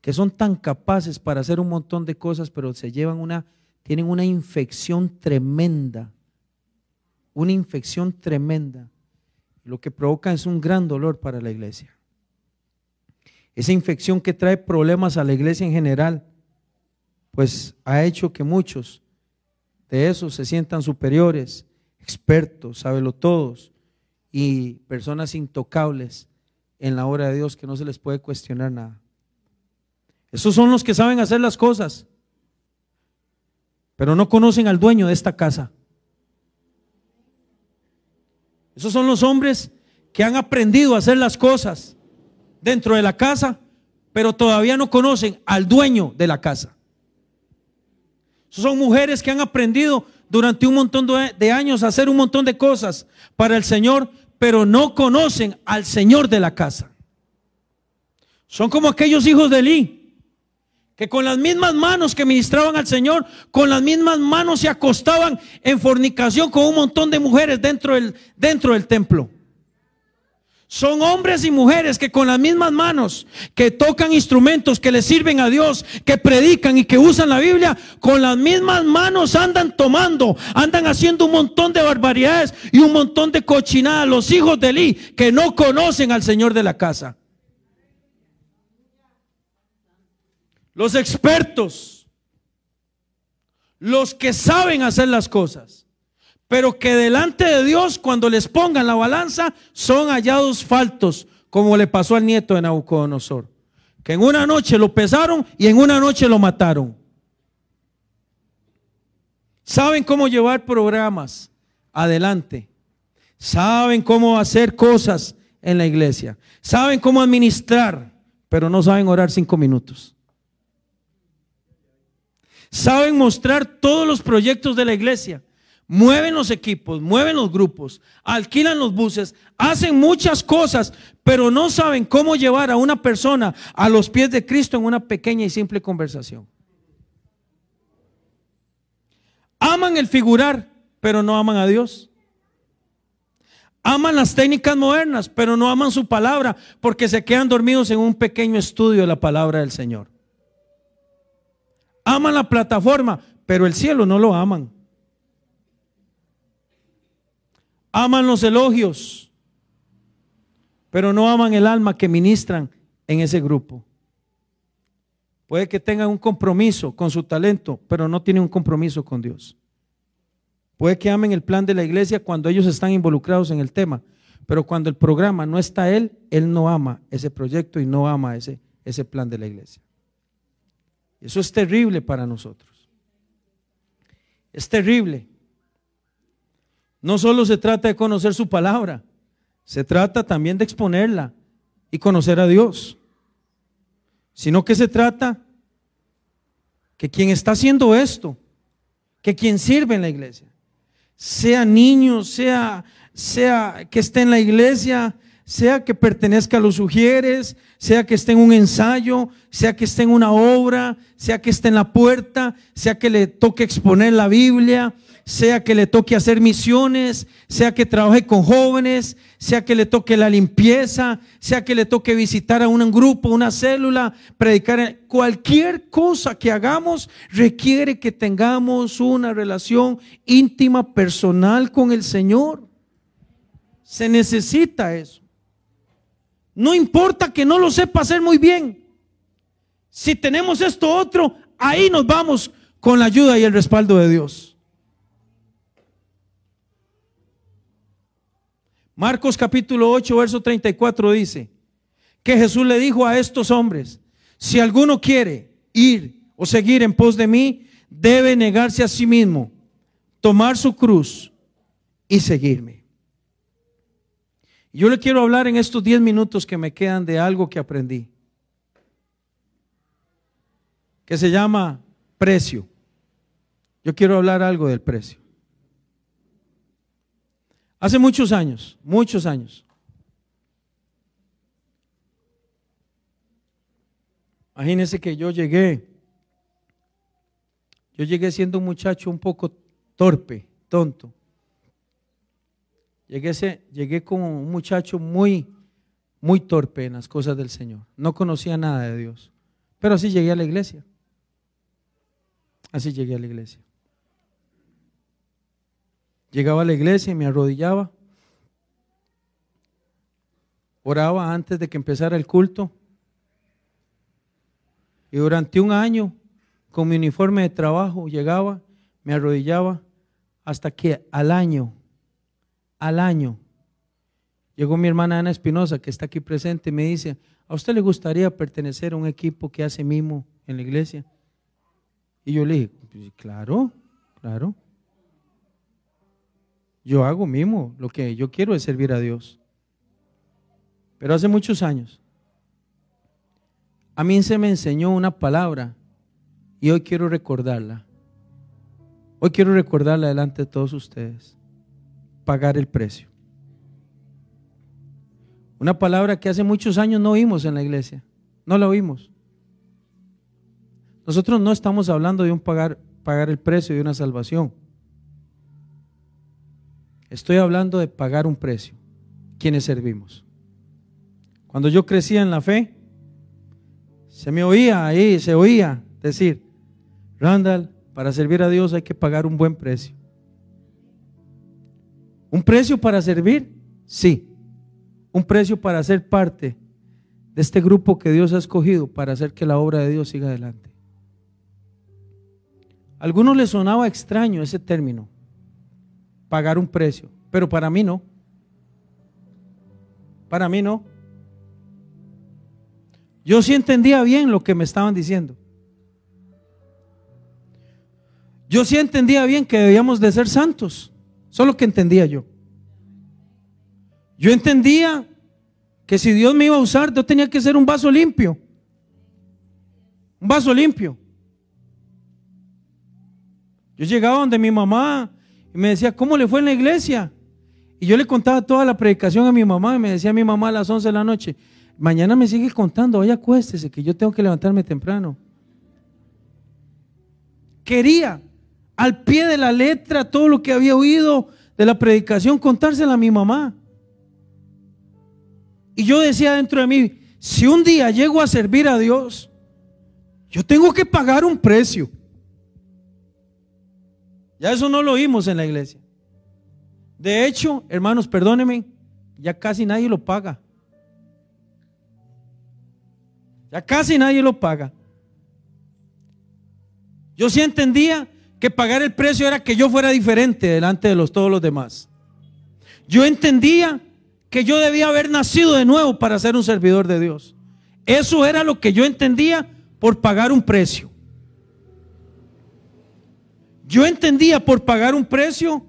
que son tan capaces para hacer un montón de cosas, pero se llevan una, tienen una infección tremenda, una infección tremenda. Lo que provoca es un gran dolor para la iglesia. Esa infección que trae problemas a la iglesia en general, pues ha hecho que muchos de esos se sientan superiores, expertos, todos y personas intocables en la obra de Dios que no se les puede cuestionar nada. Esos son los que saben hacer las cosas, pero no conocen al dueño de esta casa. Esos son los hombres que han aprendido a hacer las cosas dentro de la casa, pero todavía no conocen al dueño de la casa. Esos son mujeres que han aprendido durante un montón de años a hacer un montón de cosas para el Señor, pero no conocen al Señor de la casa. Son como aquellos hijos de Elí que con las mismas manos que ministraban al Señor, con las mismas manos se acostaban en fornicación con un montón de mujeres dentro del, dentro del templo. Son hombres y mujeres que con las mismas manos, que tocan instrumentos, que le sirven a Dios, que predican y que usan la Biblia, con las mismas manos andan tomando, andan haciendo un montón de barbaridades y un montón de cochinadas. Los hijos de Eli que no conocen al Señor de la casa. los expertos, los que saben hacer las cosas, pero que delante de Dios cuando les pongan la balanza son hallados faltos, como le pasó al nieto de Nabucodonosor, que en una noche lo pesaron y en una noche lo mataron. Saben cómo llevar programas adelante, saben cómo hacer cosas en la iglesia, saben cómo administrar, pero no saben orar cinco minutos. Saben mostrar todos los proyectos de la iglesia. Mueven los equipos, mueven los grupos, alquilan los buses, hacen muchas cosas, pero no saben cómo llevar a una persona a los pies de Cristo en una pequeña y simple conversación. Aman el figurar, pero no aman a Dios. Aman las técnicas modernas, pero no aman su palabra, porque se quedan dormidos en un pequeño estudio de la palabra del Señor aman la plataforma, pero el cielo no lo aman. Aman los elogios, pero no aman el alma que ministran en ese grupo. Puede que tengan un compromiso con su talento, pero no tienen un compromiso con Dios. Puede que amen el plan de la iglesia cuando ellos están involucrados en el tema, pero cuando el programa no está él, él no ama ese proyecto y no ama ese, ese plan de la iglesia. Eso es terrible para nosotros. Es terrible. No solo se trata de conocer su palabra, se trata también de exponerla y conocer a Dios, sino que se trata que quien está haciendo esto, que quien sirve en la iglesia, sea niño, sea, sea que esté en la iglesia, sea que pertenezca a los sugieres, sea que esté en un ensayo, sea que esté en una obra, sea que esté en la puerta, sea que le toque exponer la Biblia, sea que le toque hacer misiones, sea que trabaje con jóvenes, sea que le toque la limpieza, sea que le toque visitar a un grupo, una célula, predicar. Cualquier cosa que hagamos requiere que tengamos una relación íntima, personal con el Señor. Se necesita eso. No importa que no lo sepa hacer muy bien. Si tenemos esto otro, ahí nos vamos con la ayuda y el respaldo de Dios. Marcos capítulo 8, verso 34 dice que Jesús le dijo a estos hombres, si alguno quiere ir o seguir en pos de mí, debe negarse a sí mismo, tomar su cruz y seguirme. Yo le quiero hablar en estos 10 minutos que me quedan de algo que aprendí, que se llama precio. Yo quiero hablar algo del precio. Hace muchos años, muchos años. Imagínense que yo llegué, yo llegué siendo un muchacho un poco torpe, tonto. Llegué, llegué como un muchacho muy, muy torpe en las cosas del Señor. No conocía nada de Dios. Pero así llegué a la iglesia. Así llegué a la iglesia. Llegaba a la iglesia y me arrodillaba. Oraba antes de que empezara el culto. Y durante un año, con mi uniforme de trabajo, llegaba, me arrodillaba, hasta que al año, al año, llegó mi hermana Ana Espinosa, que está aquí presente, y me dice, ¿a usted le gustaría pertenecer a un equipo que hace mimo en la iglesia? Y yo le dije, pues, claro, claro. Yo hago mismo, lo que yo quiero es servir a Dios. Pero hace muchos años, a mí se me enseñó una palabra y hoy quiero recordarla. Hoy quiero recordarla delante de todos ustedes. Pagar el precio. Una palabra que hace muchos años no oímos en la iglesia. No la oímos. Nosotros no estamos hablando de un pagar, pagar el precio de una salvación. Estoy hablando de pagar un precio. Quienes servimos. Cuando yo crecía en la fe, se me oía ahí, se oía decir, Randall, para servir a Dios hay que pagar un buen precio. ¿Un precio para servir? Sí. Un precio para ser parte de este grupo que Dios ha escogido para hacer que la obra de Dios siga adelante. A algunos les sonaba extraño ese término pagar un precio, pero para mí no. Para mí no. Yo sí entendía bien lo que me estaban diciendo. Yo sí entendía bien que debíamos de ser santos, solo que entendía yo. Yo entendía que si Dios me iba a usar, yo tenía que ser un vaso limpio. Un vaso limpio. Yo llegaba donde mi mamá y me decía, ¿cómo le fue en la iglesia? Y yo le contaba toda la predicación a mi mamá y me decía a mi mamá a las 11 de la noche, mañana me sigue contando, vaya acuéstese que yo tengo que levantarme temprano. Quería al pie de la letra todo lo que había oído de la predicación contársela a mi mamá. Y yo decía dentro de mí, si un día llego a servir a Dios, yo tengo que pagar un precio. Ya eso no lo oímos en la iglesia. De hecho, hermanos, perdónenme, ya casi nadie lo paga. Ya casi nadie lo paga. Yo sí entendía que pagar el precio era que yo fuera diferente delante de los, todos los demás. Yo entendía que yo debía haber nacido de nuevo para ser un servidor de Dios. Eso era lo que yo entendía por pagar un precio. Yo entendía por pagar un precio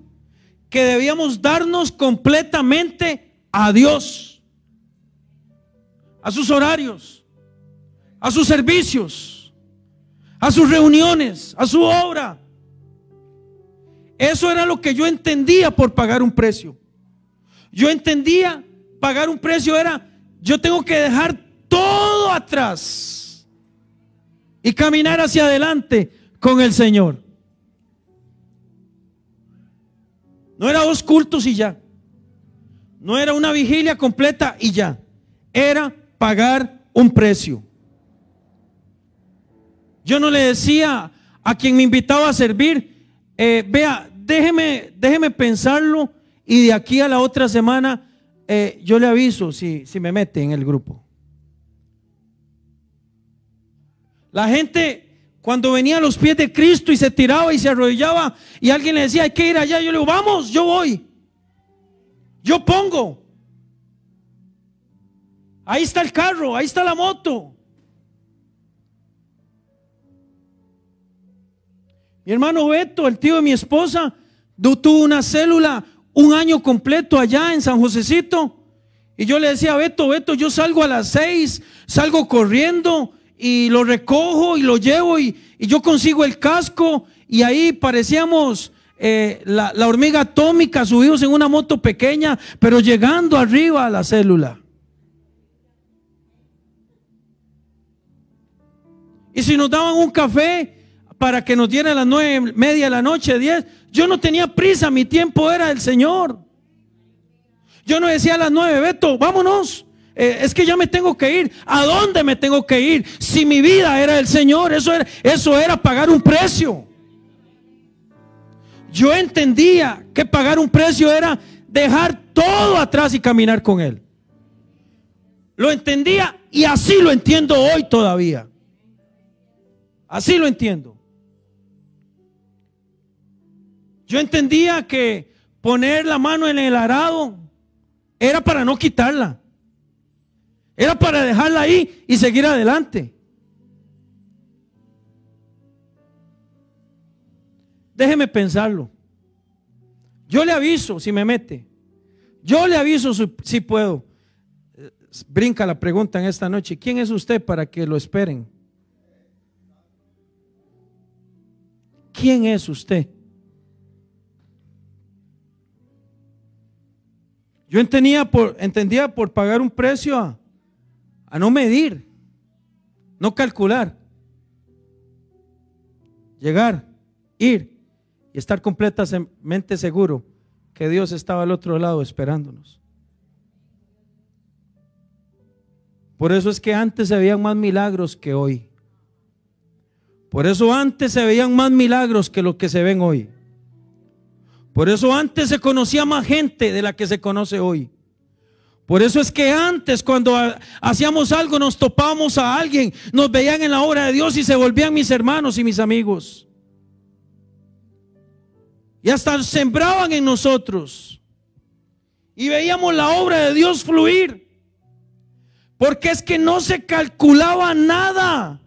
que debíamos darnos completamente a Dios, a sus horarios, a sus servicios, a sus reuniones, a su obra. Eso era lo que yo entendía por pagar un precio. Yo entendía pagar un precio era, yo tengo que dejar todo atrás y caminar hacia adelante con el Señor. No era dos cultos y ya. No era una vigilia completa y ya. Era pagar un precio. Yo no le decía a quien me invitaba a servir, eh, vea, déjeme, déjeme pensarlo y de aquí a la otra semana eh, yo le aviso si, si me mete en el grupo. La gente cuando venía a los pies de Cristo y se tiraba y se arrodillaba y alguien le decía, hay que ir allá, yo le digo, vamos, yo voy. Yo pongo. Ahí está el carro, ahí está la moto. Mi hermano Beto, el tío de mi esposa, tuvo una célula un año completo allá en San Josecito. Y yo le decía, Beto, Beto, yo salgo a las seis, salgo corriendo y lo recojo y lo llevo y, yo consigo el casco y ahí parecíamos eh, la, hormiga atómica subidos en una moto pequeña, pero llegando arriba a la célula. Y si nos daban un café para que nos diera a las nueve media de la noche, diez, yo no tenía prisa, mi tiempo era el Señor. Yo no decía a las nueve, Beto, vámonos. Eh, es que ya me tengo que ir. ¿A dónde me tengo que ir? Si mi vida era el Señor, eso era, eso era pagar un precio. Yo entendía que pagar un precio era dejar todo atrás y caminar con Él. Lo entendía y así lo entiendo hoy todavía. Así lo entiendo. Yo entendía que poner la mano en el arado era para no quitarla. Era para dejarla ahí y seguir adelante. Déjeme pensarlo. Yo le aviso si me mete. Yo le aviso si, puedo. Brinca la pregunta en esta noche. ¿Quién es usted para que lo esperen? ¿Quién es usted? Yo entendía por, entendía por pagar un precio a, a no medir, no calcular, llegar, ir y estar completamente seguro que Dios estaba al otro lado esperándonos. Por eso es que antes se veían más milagros que hoy. Por eso antes se veían más milagros que lo que se ven hoy. Por eso antes se conocía más gente de la que se conoce hoy. Por eso es que antes cuando hacíamos algo nos topábamos a alguien, nos veían en la obra de Dios y se volvían mis hermanos y mis amigos. Y hasta sembraban en nosotros. Y veíamos la obra de Dios fluir. Porque es que no se calculaba nada.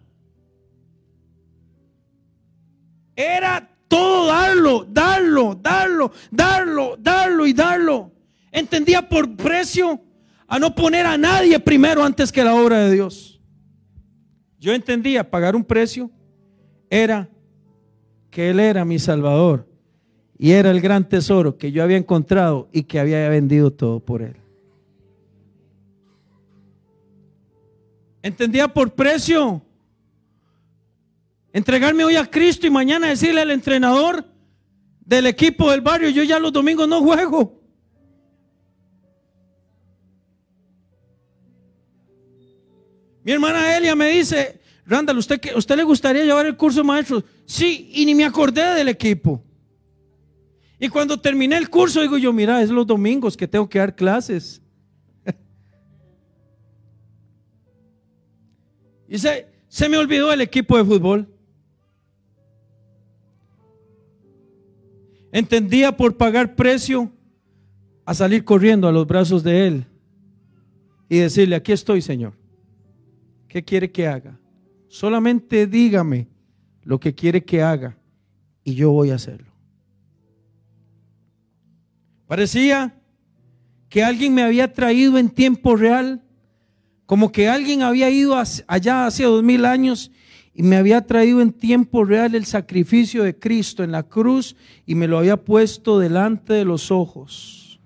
Era todo darlo, darlo, darlo, darlo, darlo y darlo. Entendía por precio a no poner a nadie primero antes que la obra de Dios. Yo entendía pagar un precio era que Él era mi Salvador y era el gran tesoro que yo había encontrado y que había vendido todo por Él. Entendía por precio entregarme hoy a Cristo y mañana decirle al entrenador del equipo del barrio, yo ya los domingos no juego. Mi hermana Elia me dice, Randall, ¿usted, ¿usted le gustaría llevar el curso maestro? Sí, y ni me acordé del equipo. Y cuando terminé el curso, digo yo, mira, es los domingos que tengo que dar clases. y se, se me olvidó el equipo de fútbol. Entendía por pagar precio a salir corriendo a los brazos de Él y decirle, aquí estoy, Señor. ¿Qué quiere que haga? Solamente dígame lo que quiere que haga y yo voy a hacerlo. Parecía que alguien me había traído en tiempo real, como que alguien había ido allá hace dos mil años y me había traído en tiempo real el sacrificio de Cristo en la cruz y me lo había puesto delante de los ojos.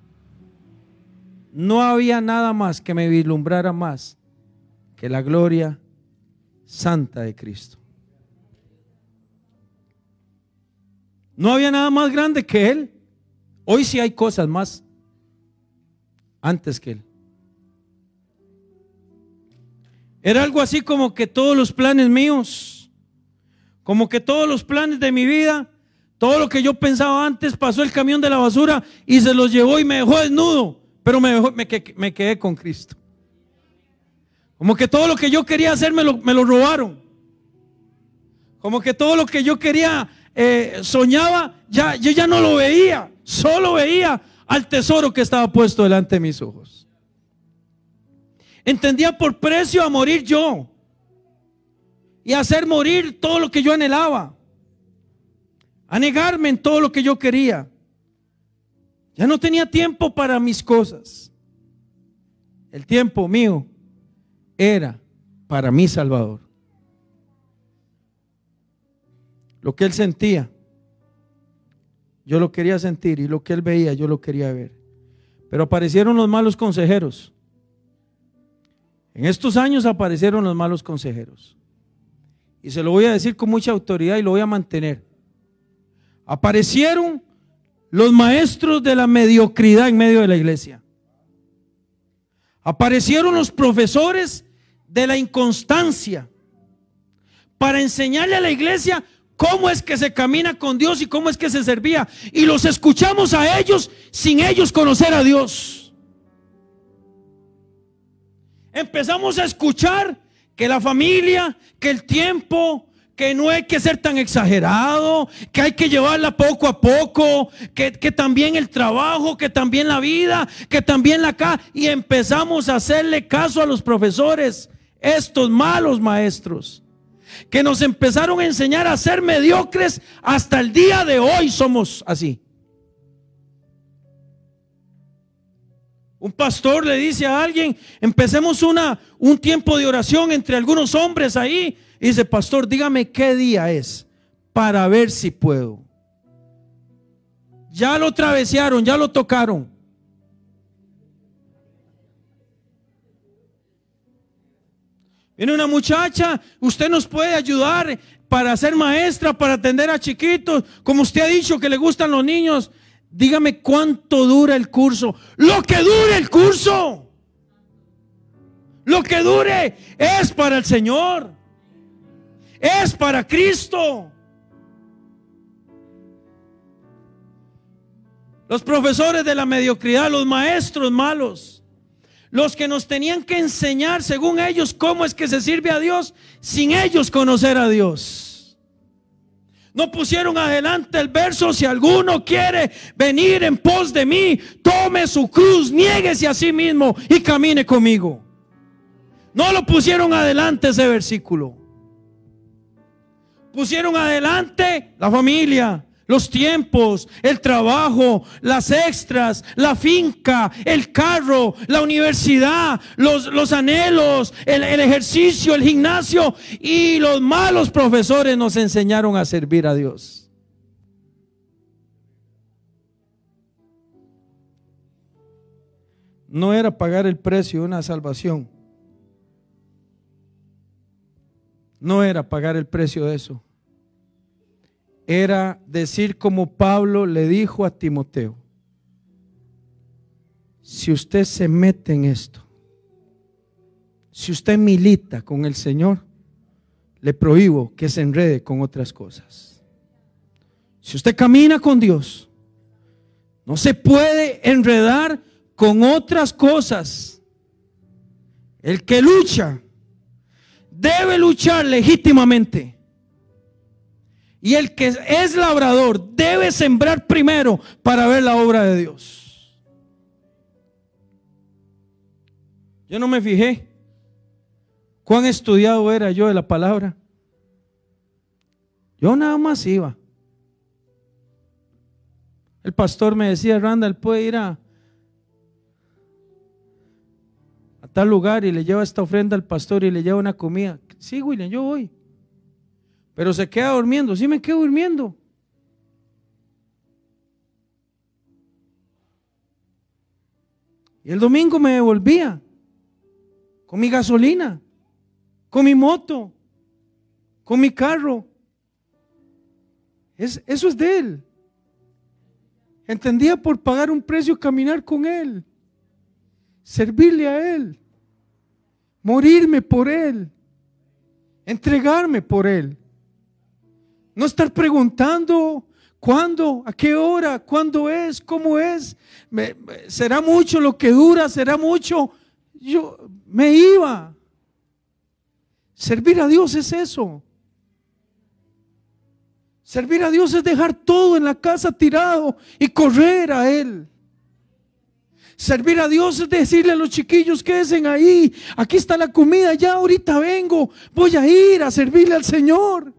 No había nada más que me vislumbrara más que la gloria santa de Cristo. No había nada más grande que Él. Hoy sí hay cosas más antes que Él. Era algo así como que todos los planes míos, como que todos los planes de mi vida, todo lo que yo pensaba antes, pasó el camión de la basura y se los llevó y me dejó desnudo, pero me, dejó, me, me quedé con Cristo. Como que todo lo que yo quería hacer me lo, me lo robaron. Como que todo lo que yo quería, eh, soñaba, ya, yo ya no lo veía, solo veía al tesoro que estaba puesto delante de mis ojos. Entendía por precio a morir yo y hacer morir todo lo que yo anhelaba, a negarme en todo lo que yo quería. Ya no tenía tiempo para mis cosas. El tiempo mío era para mi Salvador. Lo que él sentía, yo lo quería sentir y lo que él veía, yo lo quería ver. Pero aparecieron los malos consejeros. En estos años aparecieron los malos consejeros. Y se lo voy a decir con mucha autoridad y lo voy a mantener. Aparecieron los maestros de la mediocridad en medio de la iglesia. Aparecieron los profesores de la inconstancia para enseñarle a la iglesia cómo es que se camina con Dios y cómo es que se servía. Y los escuchamos a ellos sin ellos conocer a Dios. Empezamos a escuchar que la familia, que el tiempo, que no hay que ser tan exagerado, que hay que llevarla poco a poco, que, que, también el trabajo, que también la vida, que también la casa. Y empezamos a hacerle caso a los profesores, estos malos maestros que nos empezaron a enseñar a ser mediocres, hasta el día de hoy somos así. Un pastor le dice a alguien, empecemos una, un tiempo de oración entre algunos hombres ahí. Y dice, pastor, dígame qué día es para ver si puedo. Ya lo travesearon, ya lo tocaron. Viene una muchacha, usted nos puede ayudar para ser maestra, para atender a chiquitos, como usted ha dicho que le gustan los niños. Dígame cuánto dura el curso. Lo que dure el curso. Lo que dure es para el Señor. Es para Cristo. Los profesores de la mediocridad, los maestros malos los que nos tenían que enseñar, según ellos, cómo es que se sirve a Dios, sin ellos conocer a Dios. No pusieron adelante el verso, si alguno quiere venir en pos de mí, tome su cruz, niéguese a sí mismo y camine conmigo. No lo pusieron adelante ese versículo. Pusieron adelante la familia, los tiempos, el trabajo, las extras, la finca, el carro, la universidad, los, los anhelos, el, el ejercicio, el gimnasio y los malos profesores nos enseñaron a servir a Dios. No era pagar el precio de una salvación. No era pagar el precio de eso era decir como Pablo le dijo a Timoteo, si usted se mete en esto, si usted milita con el Señor, le prohíbo que se enrede con otras cosas. Si usted camina con Dios, no se puede enredar con otras cosas. El que lucha debe luchar legítimamente Y el que es labrador debe sembrar primero para ver la obra de Dios. Yo no me fijé cuán estudiado era yo de la palabra. Yo nada más iba. El pastor me decía, Randall, puede ir a, a tal lugar y le lleva esta ofrenda al pastor y le lleva una comida. Sí, William, yo voy. Pero se queda durmiendo. Sí, me quedo durmiendo. Y el domingo me devolvía con mi gasolina, con mi moto, con mi carro. Es, eso es de Él. Entendía por pagar un precio caminar con Él, servirle a Él, morirme por Él, entregarme por Él. No estar preguntando cuándo, a qué hora, cuándo es, cómo es. será mucho lo que dura, será mucho. Yo me iba. Servir a Dios es eso. Servir a Dios es dejar todo en la casa tirado y correr a Él. Servir a Dios es decirle a los chiquillos, quédense ahí, aquí está la comida, ya ahorita vengo, voy a ir a servirle al Señor.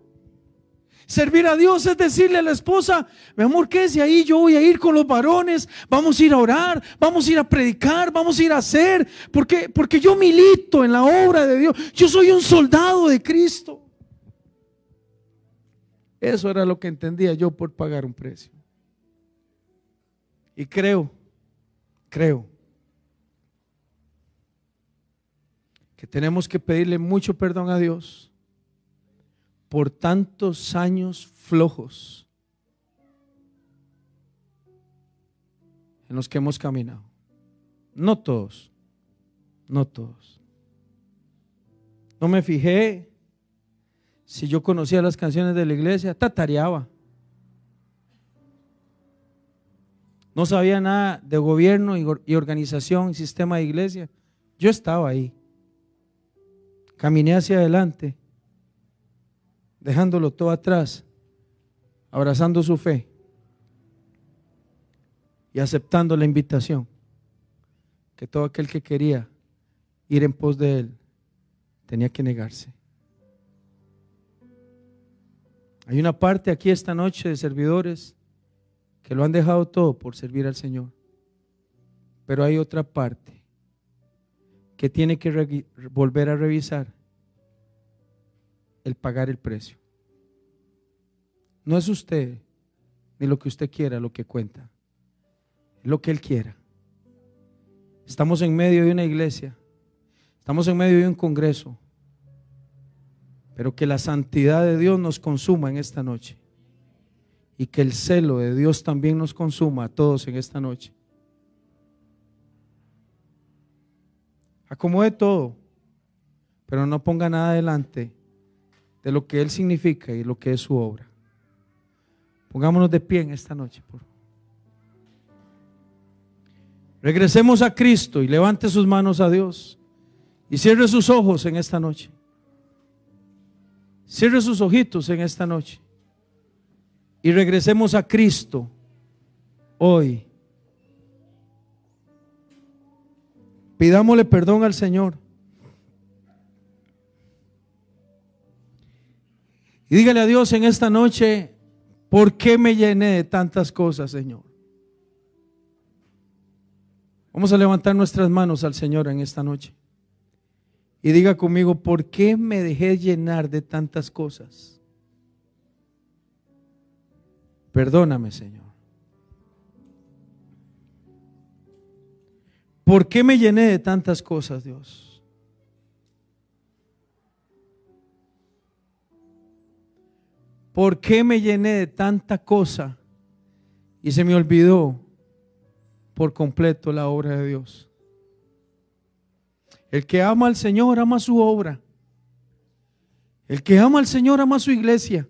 Servir a Dios es decirle a la esposa, mi amor, quédese ahí, yo voy a ir con los varones, vamos a ir a orar, vamos a ir a predicar, vamos a ir a hacer, porque, porque yo milito en la obra de Dios, yo soy un soldado de Cristo. Eso era lo que entendía yo por pagar un precio. Y creo, creo, que tenemos que pedirle mucho perdón a Dios por tantos años flojos en los que hemos caminado. No todos, no todos. No me fijé si yo conocía las canciones de la iglesia, tatareaba. No sabía nada de gobierno y organización y sistema de iglesia. Yo estaba ahí. Caminé hacia adelante, dejándolo todo atrás, abrazando su fe y aceptando la invitación que todo aquel que quería ir en pos de él tenía que negarse. Hay una parte aquí esta noche de servidores que lo han dejado todo por servir al Señor. Pero hay otra parte que tiene que volver a revisar el pagar el precio. No es usted ni lo que usted quiera lo que cuenta, lo que Él quiera. Estamos en medio de una iglesia, estamos en medio de un congreso, pero que la santidad de Dios nos consuma en esta noche. Y que el celo de Dios también nos consuma a todos en esta noche. Acomode todo, pero no ponga nada adelante de lo que Él significa y lo que es su obra. Pongámonos de pie en esta noche. Por Regresemos a Cristo y levante sus manos a Dios y cierre sus ojos en esta noche. Cierre sus ojitos en esta noche y regresemos a Cristo hoy. Pidámosle perdón al Señor. Y dígale a Dios en esta noche, ¿por qué me llené de tantas cosas, Señor? Vamos a levantar nuestras manos al Señor en esta noche. Y diga conmigo, ¿por qué me dejé llenar de tantas cosas? Perdóname, Señor. ¿Por qué me llené de tantas cosas, Dios? ¿Por qué me llené de tanta cosa y se me olvidó por completo la obra de Dios? El que ama al Señor ama su obra. El que ama al Señor ama su iglesia.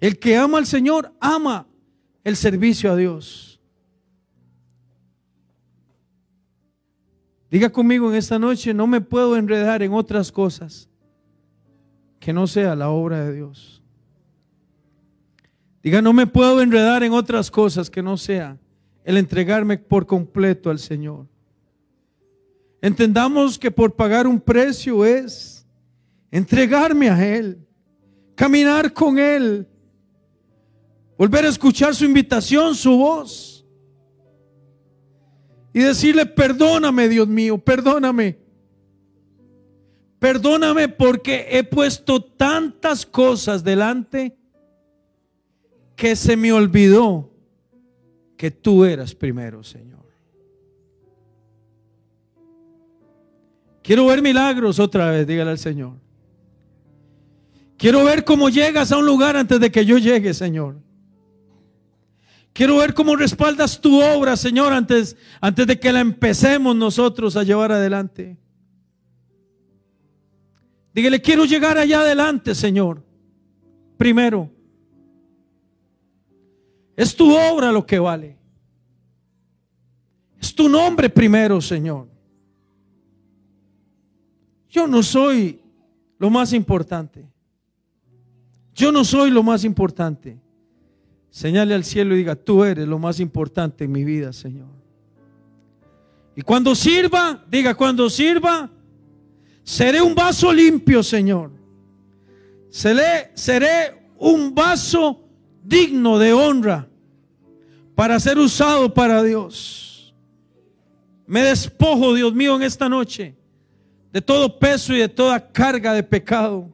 El que ama al Señor ama el servicio a Dios. Diga conmigo en esta noche, no me puedo enredar en otras cosas que no sea la obra de Dios. Diga, no me puedo enredar en otras cosas que no sea el entregarme por completo al Señor. Entendamos que por pagar un precio es entregarme a Él, caminar con Él, volver a escuchar su invitación, su voz. Y decirle, perdóname Dios mío, perdóname. Perdóname porque he puesto tantas cosas delante que se me olvidó que tú eras primero, Señor. Quiero ver milagros otra vez, dígale al Señor. Quiero ver cómo llegas a un lugar antes de que yo llegue, Señor. Quiero ver cómo respaldas tu obra, Señor, antes, antes de que la empecemos nosotros a llevar adelante. Dígale, quiero llegar allá adelante, Señor. Primero. Es tu obra lo que vale. Es tu nombre primero, Señor. Yo no soy lo más importante. Yo no soy lo más importante. Señale al cielo y diga, tú eres lo más importante en mi vida, Señor. Y cuando sirva, diga, cuando sirva, seré un vaso limpio, Señor. Seré, seré un vaso digno de honra para ser usado para Dios. Me despojo, Dios mío, en esta noche de todo peso y de toda carga de pecado.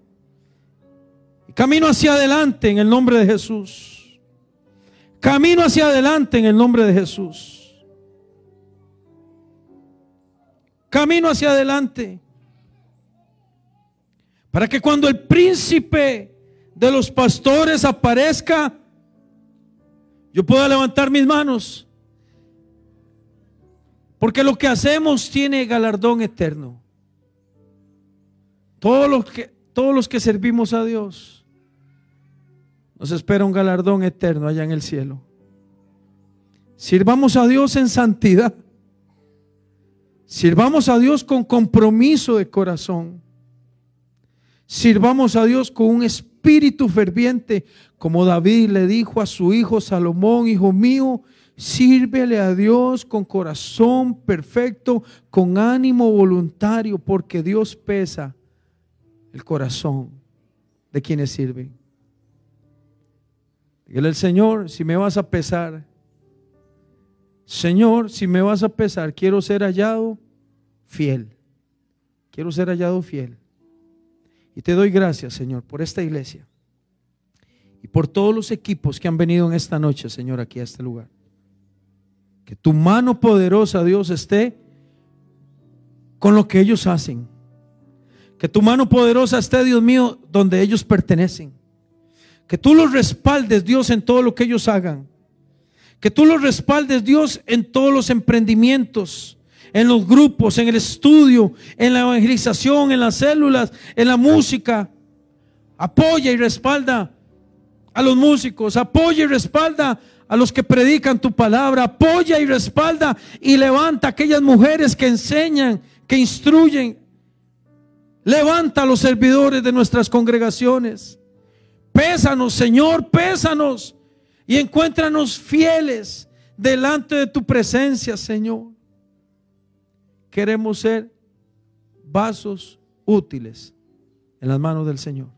Camino hacia adelante en el nombre de Jesús. Camino hacia adelante en el nombre de Jesús. Camino hacia adelante. Para que cuando el príncipe de los pastores aparezca, yo pueda levantar mis manos. Porque lo que hacemos tiene galardón eterno. Todos los que, todos los que servimos a Dios, nos espera un galardón eterno allá en el cielo. Sirvamos a Dios en santidad. Sirvamos a Dios con compromiso de corazón. Sirvamos a Dios con un espíritu ferviente, como David le dijo a su hijo Salomón, hijo mío, sírvele a Dios con corazón perfecto, con ánimo voluntario, porque Dios pesa el corazón de quienes sirven. Dígale al Señor, si me vas a pesar, Señor, si me vas a pesar, quiero ser hallado fiel. Quiero ser hallado fiel. Y te doy gracias, Señor, por esta iglesia y por todos los equipos que han venido en esta noche, Señor, aquí a este lugar. Que tu mano poderosa, Dios, esté con lo que ellos hacen que tu mano poderosa esté, Dios mío, donde ellos pertenecen. Que tú los respaldes, Dios, en todo lo que ellos hagan. Que tú los respaldes, Dios, en todos los emprendimientos, en los grupos, en el estudio, en la evangelización, en las células, en la música. Apoya y respalda a los músicos, apoya y respalda a los que predican tu palabra, apoya y respalda y levanta a aquellas mujeres que enseñan, que instruyen, Levanta a los servidores de nuestras congregaciones. Pésanos, Señor, pésanos. Y encuéntranos fieles delante de tu presencia, Señor. Queremos ser vasos útiles en las manos del Señor.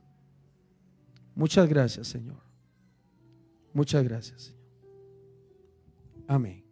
Muchas gracias, Señor. Muchas gracias, Señor. Amén.